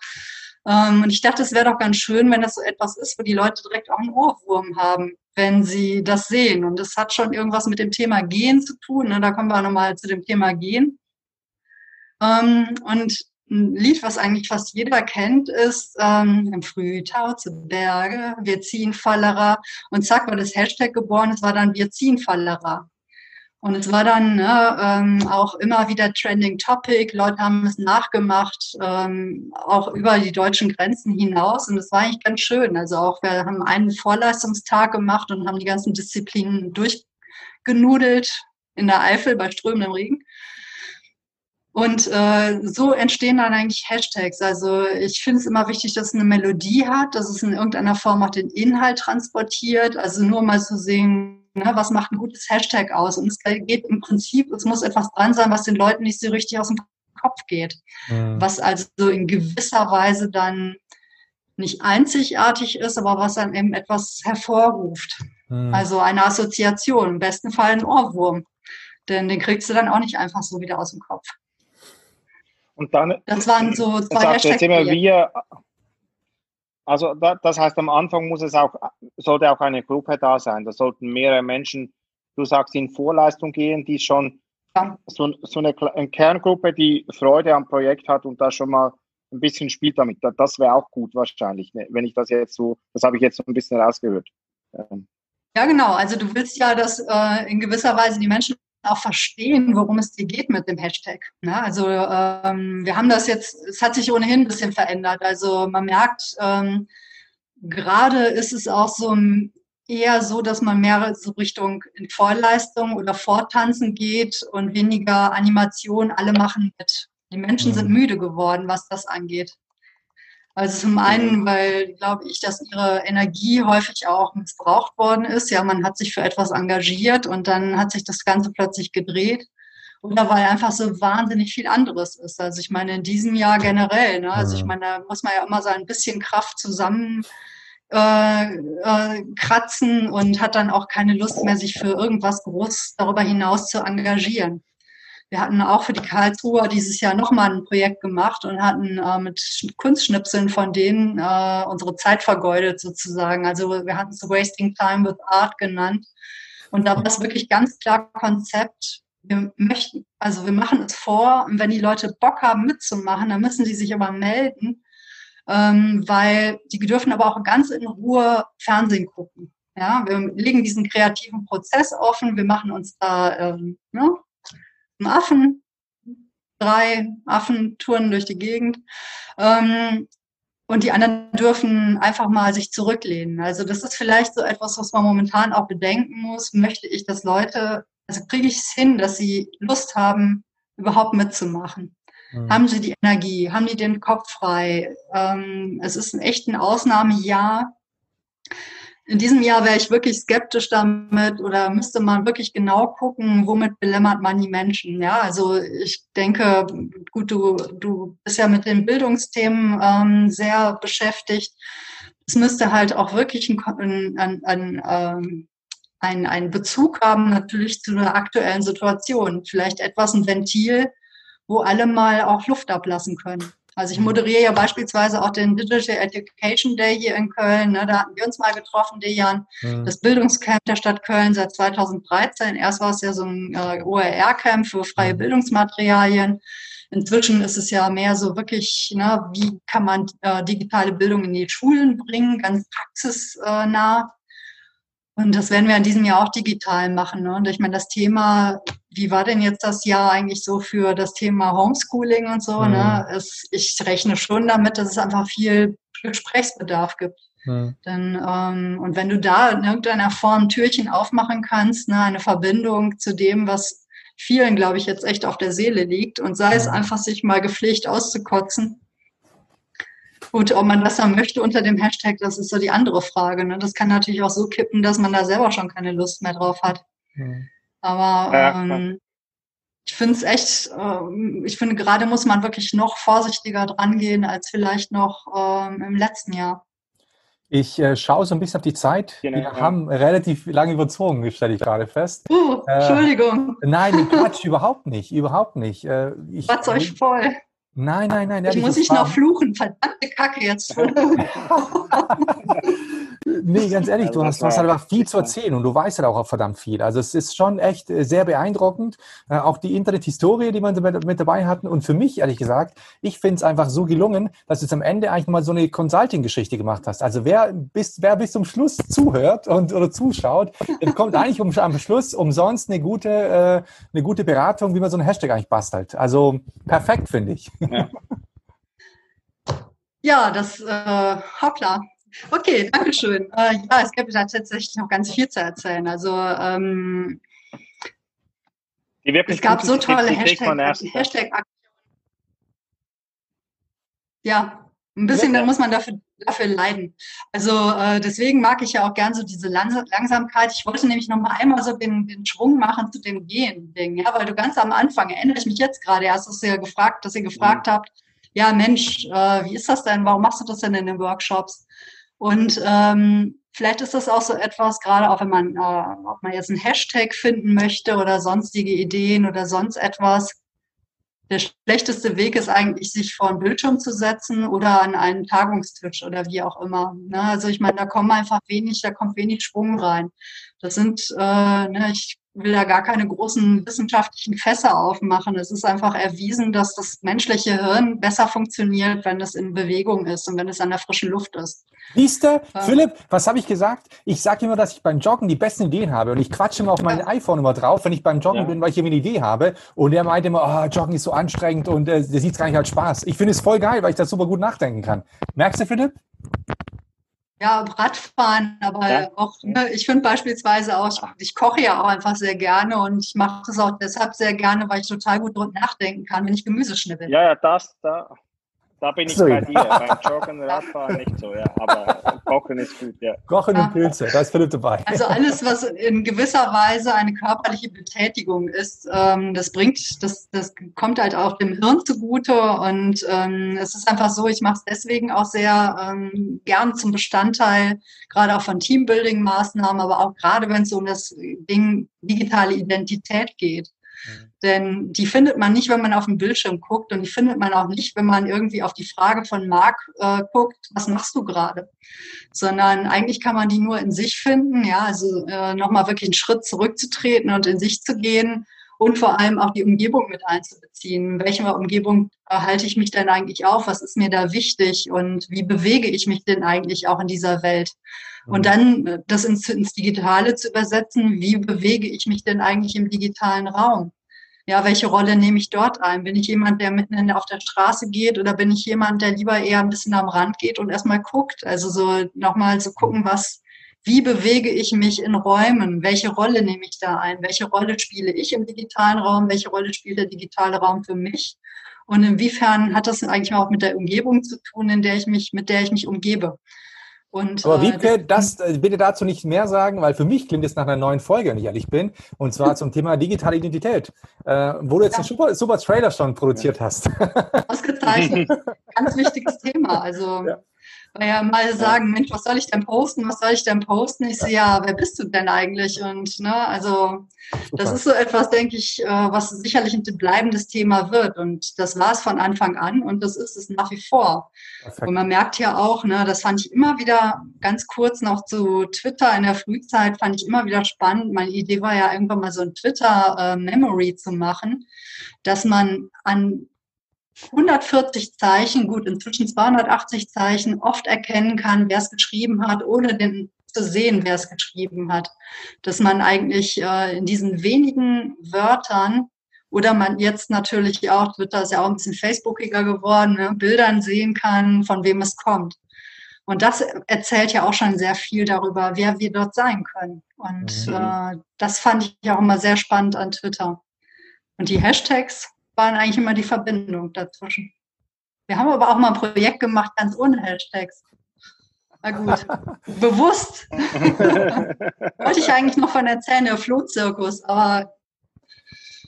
Ähm, und ich dachte, es wäre doch ganz schön, wenn das so etwas ist, wo die Leute direkt auch einen Ohrwurm haben, wenn sie das sehen. Und das hat schon irgendwas mit dem Thema Gehen zu tun. Ne? Da kommen wir nochmal zu dem Thema Gehen. Ähm, und ein Lied, was eigentlich fast jeder kennt, ist ähm, im Frühtau zu Berge, wir ziehen Fallerer. Und zack, war das Hashtag geboren, es war dann wir ziehen Fallerer. Und es war dann ne, ähm, auch immer wieder Trending Topic. Leute haben es nachgemacht, ähm, auch über die deutschen Grenzen hinaus. Und es war eigentlich ganz schön. Also auch wir haben einen Vorleistungstag gemacht und haben die ganzen Disziplinen durchgenudelt in der Eifel bei strömendem Regen. Und äh, so entstehen dann eigentlich Hashtags. Also ich finde es immer wichtig, dass es eine Melodie hat, dass es in irgendeiner Form auch den Inhalt transportiert. Also nur mal zu sehen, ne, was macht ein gutes Hashtag aus. Und es geht im Prinzip, es muss etwas dran sein, was den Leuten nicht so richtig aus dem Kopf geht. Mhm. Was also in gewisser Weise dann nicht einzigartig ist, aber was dann eben etwas hervorruft. Mhm. Also eine Assoziation, im besten Fall ein Ohrwurm. Denn den kriegst du dann auch nicht einfach so wieder aus dem Kopf. Und dann, das waren so zwei sagt jetzt immer wir, also das heißt, am Anfang muss es auch, sollte auch eine Gruppe da sein. Da sollten mehrere Menschen, du sagst, in Vorleistung gehen, die schon ja. so, so eine, eine, Kerngruppe, die Freude am Projekt hat und da schon mal ein bisschen spielt damit. Das wäre auch gut wahrscheinlich, ne, wenn ich das jetzt so, das habe ich jetzt so ein bisschen rausgehört. Ähm. Ja, genau. Also du willst ja, dass äh, in gewisser Weise die Menschen auch verstehen, worum es dir geht mit dem Hashtag. Ne? Also ähm, wir haben das jetzt, es hat sich ohnehin ein bisschen verändert. Also man merkt, ähm, gerade ist es auch so eher so, dass man mehr so Richtung in Vorleistung oder Vortanzen geht und weniger Animation. Alle machen mit. Die Menschen sind mhm. müde geworden, was das angeht. Also zum einen, mhm. weil, glaube ich, dass ihre Energie häufig auch missbraucht worden ist. Ja, man hat sich für etwas engagiert und dann hat sich das Ganze plötzlich gedreht. Oder weil einfach so wahnsinnig viel anderes ist. Also ich meine, in diesem Jahr generell, ne? also ich mhm. meine, da muss man ja immer so ein bisschen Kraft zusammen äh, äh, kratzen und hat dann auch keine Lust mehr, sich für irgendwas groß darüber hinaus zu engagieren. Wir hatten auch für die Karlsruher dieses Jahr nochmal ein Projekt gemacht und hatten äh, mit Kunstschnipseln von denen äh, unsere Zeit vergeudet sozusagen. Also wir hatten es Wasting Time with Art genannt. Und da war es wirklich ganz klar Konzept. Wir möchten, also wir machen es vor und wenn die Leute Bock haben mitzumachen, dann müssen sie sich aber melden, ähm, weil die dürfen aber auch ganz in Ruhe Fernsehen gucken. Ja, wir legen diesen kreativen Prozess offen, wir machen uns da ähm, ne, Affen, drei Affen touren durch die Gegend. Ähm, und die anderen dürfen einfach mal sich zurücklehnen. Also das ist vielleicht so etwas, was man momentan auch bedenken muss. Möchte ich, dass Leute, also kriege ich es hin, dass sie Lust haben, überhaupt mitzumachen? Mhm. Haben sie die Energie? Haben die den Kopf frei? Ähm, es ist ein echt ein Ausnahmejahr in diesem Jahr wäre ich wirklich skeptisch damit oder müsste man wirklich genau gucken, womit belämmert man die Menschen. Ja, also ich denke, gut, du, du bist ja mit den Bildungsthemen ähm, sehr beschäftigt. Es müsste halt auch wirklich ein, ein, ein, ähm, ein, ein Bezug haben, natürlich zu einer aktuellen Situation. Vielleicht etwas ein Ventil, wo alle mal auch Luft ablassen können. Also ich moderiere ja beispielsweise auch den Digital Education Day hier in Köln. Ne? Da hatten wir uns mal getroffen, Dejan. Mhm. Das Bildungscamp der Stadt Köln seit 2013. Erst war es ja so ein äh, OER-Camp für freie mhm. Bildungsmaterialien. Inzwischen ist es ja mehr so wirklich, ne, wie kann man äh, digitale Bildung in die Schulen bringen, ganz praxisnah. Und das werden wir in diesem Jahr auch digital machen. Ne? Und ich meine, das Thema, wie war denn jetzt das Jahr eigentlich so für das Thema Homeschooling und so? Ne? Mhm. Ne? Es, ich rechne schon damit, dass es einfach viel Gesprächsbedarf gibt. Mhm. Denn, ähm, und wenn du da in irgendeiner Form Türchen aufmachen kannst, ne, eine Verbindung zu dem, was vielen, glaube ich, jetzt echt auf der Seele liegt, und sei es einfach, sich mal gepflegt auszukotzen, Gut, ob man das dann möchte unter dem Hashtag, das ist so die andere Frage. Ne? Das kann natürlich auch so kippen, dass man da selber schon keine Lust mehr drauf hat. Mhm. Aber ähm, ich finde es echt, äh, ich finde gerade muss man wirklich noch vorsichtiger dran gehen als vielleicht noch ähm, im letzten Jahr. Ich äh, schaue so ein bisschen auf die Zeit. Genau, Wir ja. haben relativ lange überzogen, stelle ich gerade fest. Uh, äh, Entschuldigung. Nein, Quatsch, (laughs) überhaupt nicht, überhaupt nicht. Äh, ich, Quatsch euch voll. Nein, nein, nein. Ich muss ich noch fluchen. Verdammte Kacke jetzt. (laughs) (laughs) nee, ganz ehrlich, du hast, du hast halt einfach viel zu erzählen und du weißt halt auch verdammt viel. Also es ist schon echt äh, sehr beeindruckend. Äh, auch die Internethistorie, die wir mit dabei hatten. Und für mich, ehrlich gesagt, ich finde es einfach so gelungen, dass du jetzt am Ende eigentlich mal so eine Consulting-Geschichte gemacht hast. Also wer bis, wer bis zum Schluss zuhört und oder zuschaut, bekommt (laughs) eigentlich um, am Schluss umsonst eine gute, äh, eine gute Beratung, wie man so einen Hashtag eigentlich bastelt. Also perfekt, finde ich. Ja. (laughs) ja, das, äh, hoppla. Okay, danke schön. Äh, ja, es gibt da tatsächlich noch ganz viel zu erzählen. Also ähm, es gab so tolle Hashtag-Aktionen. Hashtag ja, ein bisschen, dann muss man dafür, dafür leiden. Also äh, deswegen mag ich ja auch gern so diese Langsamkeit. Ich wollte nämlich noch mal einmal so den, den Schwung machen zu dem Gehen-Ding, ja, weil du ganz am Anfang, erinnere ich mich jetzt gerade, erst hast du ja gefragt, dass ihr gefragt mhm. habt, ja Mensch, äh, wie ist das denn? Warum machst du das denn in den Workshops? Und ähm, vielleicht ist das auch so etwas, gerade auch wenn man, äh, ob man jetzt einen Hashtag finden möchte oder sonstige Ideen oder sonst etwas. Der schlechteste Weg ist eigentlich, sich vor einen Bildschirm zu setzen oder an einen Tagungstisch oder wie auch immer. Ne? Also ich meine, da kommen einfach wenig, da kommt wenig Schwung rein. Das sind, äh, ne, ich will da gar keine großen wissenschaftlichen Fässer aufmachen. Es ist einfach erwiesen, dass das menschliche Hirn besser funktioniert, wenn es in Bewegung ist und wenn es an der frischen Luft ist. Siehst du, ja. Philipp, was habe ich gesagt? Ich sage immer, dass ich beim Joggen die besten Ideen habe und ich quatsche immer auf mein ja. iPhone immer drauf, wenn ich beim Joggen ja. bin, weil ich irgendwie eine Idee habe. Und er meinte immer, oh, Joggen ist so anstrengend und äh, der sieht es gar nicht als Spaß. Ich finde es voll geil, weil ich da super gut nachdenken kann. Merkst du, Philipp? Ja, Radfahren, aber ja. auch, ne, ich finde beispielsweise auch, ich, ich, koche ja auch einfach sehr gerne und ich mache das auch deshalb sehr gerne, weil ich total gut drüber nachdenken kann, wenn ich Gemüse schnippel. Ja, ja, das, da, Da bin ich Sorry. bei dir. Beim Joggen, Radfahren nicht so, ja. Aber Kochen ist gut, ja. Kochen und Pilze, da ist Philipp dabei. Also alles, was in gewisser Weise eine körperliche Betätigung ist, ähm, das bringt, das, das kommt halt auch dem Hirn zugute. Und ähm, es ist einfach so, ich mache es deswegen auch sehr ähm, gern zum Bestandteil, gerade auch von Teambuilding-Maßnahmen, aber auch gerade wenn es um das Ding digitale Identität geht. Mhm. Denn die findet man nicht, wenn man auf den Bildschirm guckt und die findet man auch nicht, wenn man irgendwie auf die Frage von Marc äh, guckt, was machst du gerade? Sondern eigentlich kann man die nur in sich finden, ja, also äh, nochmal wirklich einen Schritt zurückzutreten und in sich zu gehen und vor allem auch die Umgebung mit einzubeziehen. In welcher Umgebung äh, halte ich mich denn eigentlich auf? Was ist mir da wichtig? Und wie bewege ich mich denn eigentlich auch in dieser Welt? Und mhm. dann äh, das ins, ins Digitale zu übersetzen, wie bewege ich mich denn eigentlich im digitalen Raum? Ja, welche Rolle nehme ich dort ein? Bin ich jemand, der mitten auf der Straße geht oder bin ich jemand, der lieber eher ein bisschen am Rand geht und erstmal guckt? Also so nochmal zu so gucken, was, wie bewege ich mich in Räumen? Welche Rolle nehme ich da ein? Welche Rolle spiele ich im digitalen Raum? Welche Rolle spielt der digitale Raum für mich? Und inwiefern hat das eigentlich auch mit der Umgebung zu tun, in der ich mich, mit der ich mich umgebe? Und, Aber Wiebke, äh, das, das äh, bitte dazu nicht mehr sagen, weil für mich klingt es nach einer neuen Folge, wenn ich ehrlich bin. Und zwar (laughs) zum Thema digitale Identität, äh, wo du jetzt ja. einen super, super Trailer schon produziert hast. (laughs) Ausgezeichnet. Ganz wichtiges Thema. Also ja weil ja mal sagen, Mensch, was soll ich denn posten? Was soll ich denn posten? Ich sehe ja, wer bist du denn eigentlich? Und ne, also das ist so etwas, denke ich, äh, was sicherlich ein bleibendes Thema wird. Und das war es von Anfang an und das ist es nach wie vor. Perfekt. Und man merkt ja auch, ne, das fand ich immer wieder ganz kurz noch zu Twitter in der Frühzeit, fand ich immer wieder spannend. Meine Idee war ja irgendwann mal so ein Twitter-Memory äh, zu machen, dass man an 140 Zeichen, gut, inzwischen 280 Zeichen, oft erkennen kann, wer es geschrieben hat, ohne den zu sehen, wer es geschrieben hat. Dass man eigentlich äh, in diesen wenigen Wörtern oder man jetzt natürlich auch, wird das ja auch ein bisschen Facebookiger geworden, ne, Bildern sehen kann, von wem es kommt. Und das erzählt ja auch schon sehr viel darüber, wer wir dort sein können. Und mhm. äh, das fand ich auch immer sehr spannend an Twitter. Und die Hashtags, waren eigentlich immer die Verbindung dazwischen. Wir haben aber auch mal ein Projekt gemacht, ganz ohne Hashtags. Na gut, (laughs) bewusst. (laughs) Wollte ich eigentlich noch von erzählen, der Flohzirkus, aber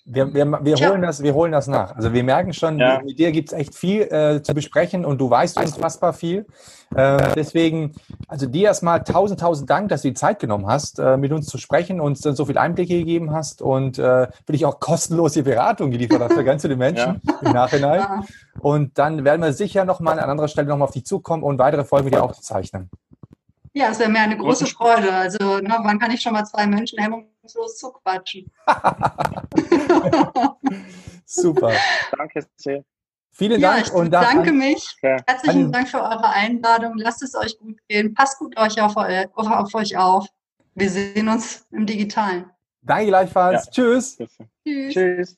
wir, wir, wir, holen das, wir holen das nach. Also wir merken schon, ja. mit dir gibt es echt viel äh, zu besprechen und du weißt unfassbar viel. Äh, deswegen, also dir erstmal tausend, tausend Dank, dass du die Zeit genommen hast, äh, mit uns zu sprechen und uns so viel Einblicke gegeben hast und äh, für dich auch kostenlose Beratung geliefert hast für ganz viele Menschen ja. im Nachhinein. Ja. Und dann werden wir sicher nochmal an anderer Stelle nochmal auf dich zukommen und weitere Folgen mit dir aufzeichnen. Ja, es wäre mir eine große Freude. Also, ne, wann kann ich schon mal zwei Menschen hemmungslos zuquatschen? (laughs) Super. Danke sehr. Vielen ja, Dank. Ich und danke mich. Ja. Herzlichen Dank für eure Einladung. Lasst es euch gut gehen. Passt gut euch auf, auf euch auf. Wir sehen uns im Digitalen. Danke gleichfalls. Ja. Tschüss. Tschüss. Tschüss.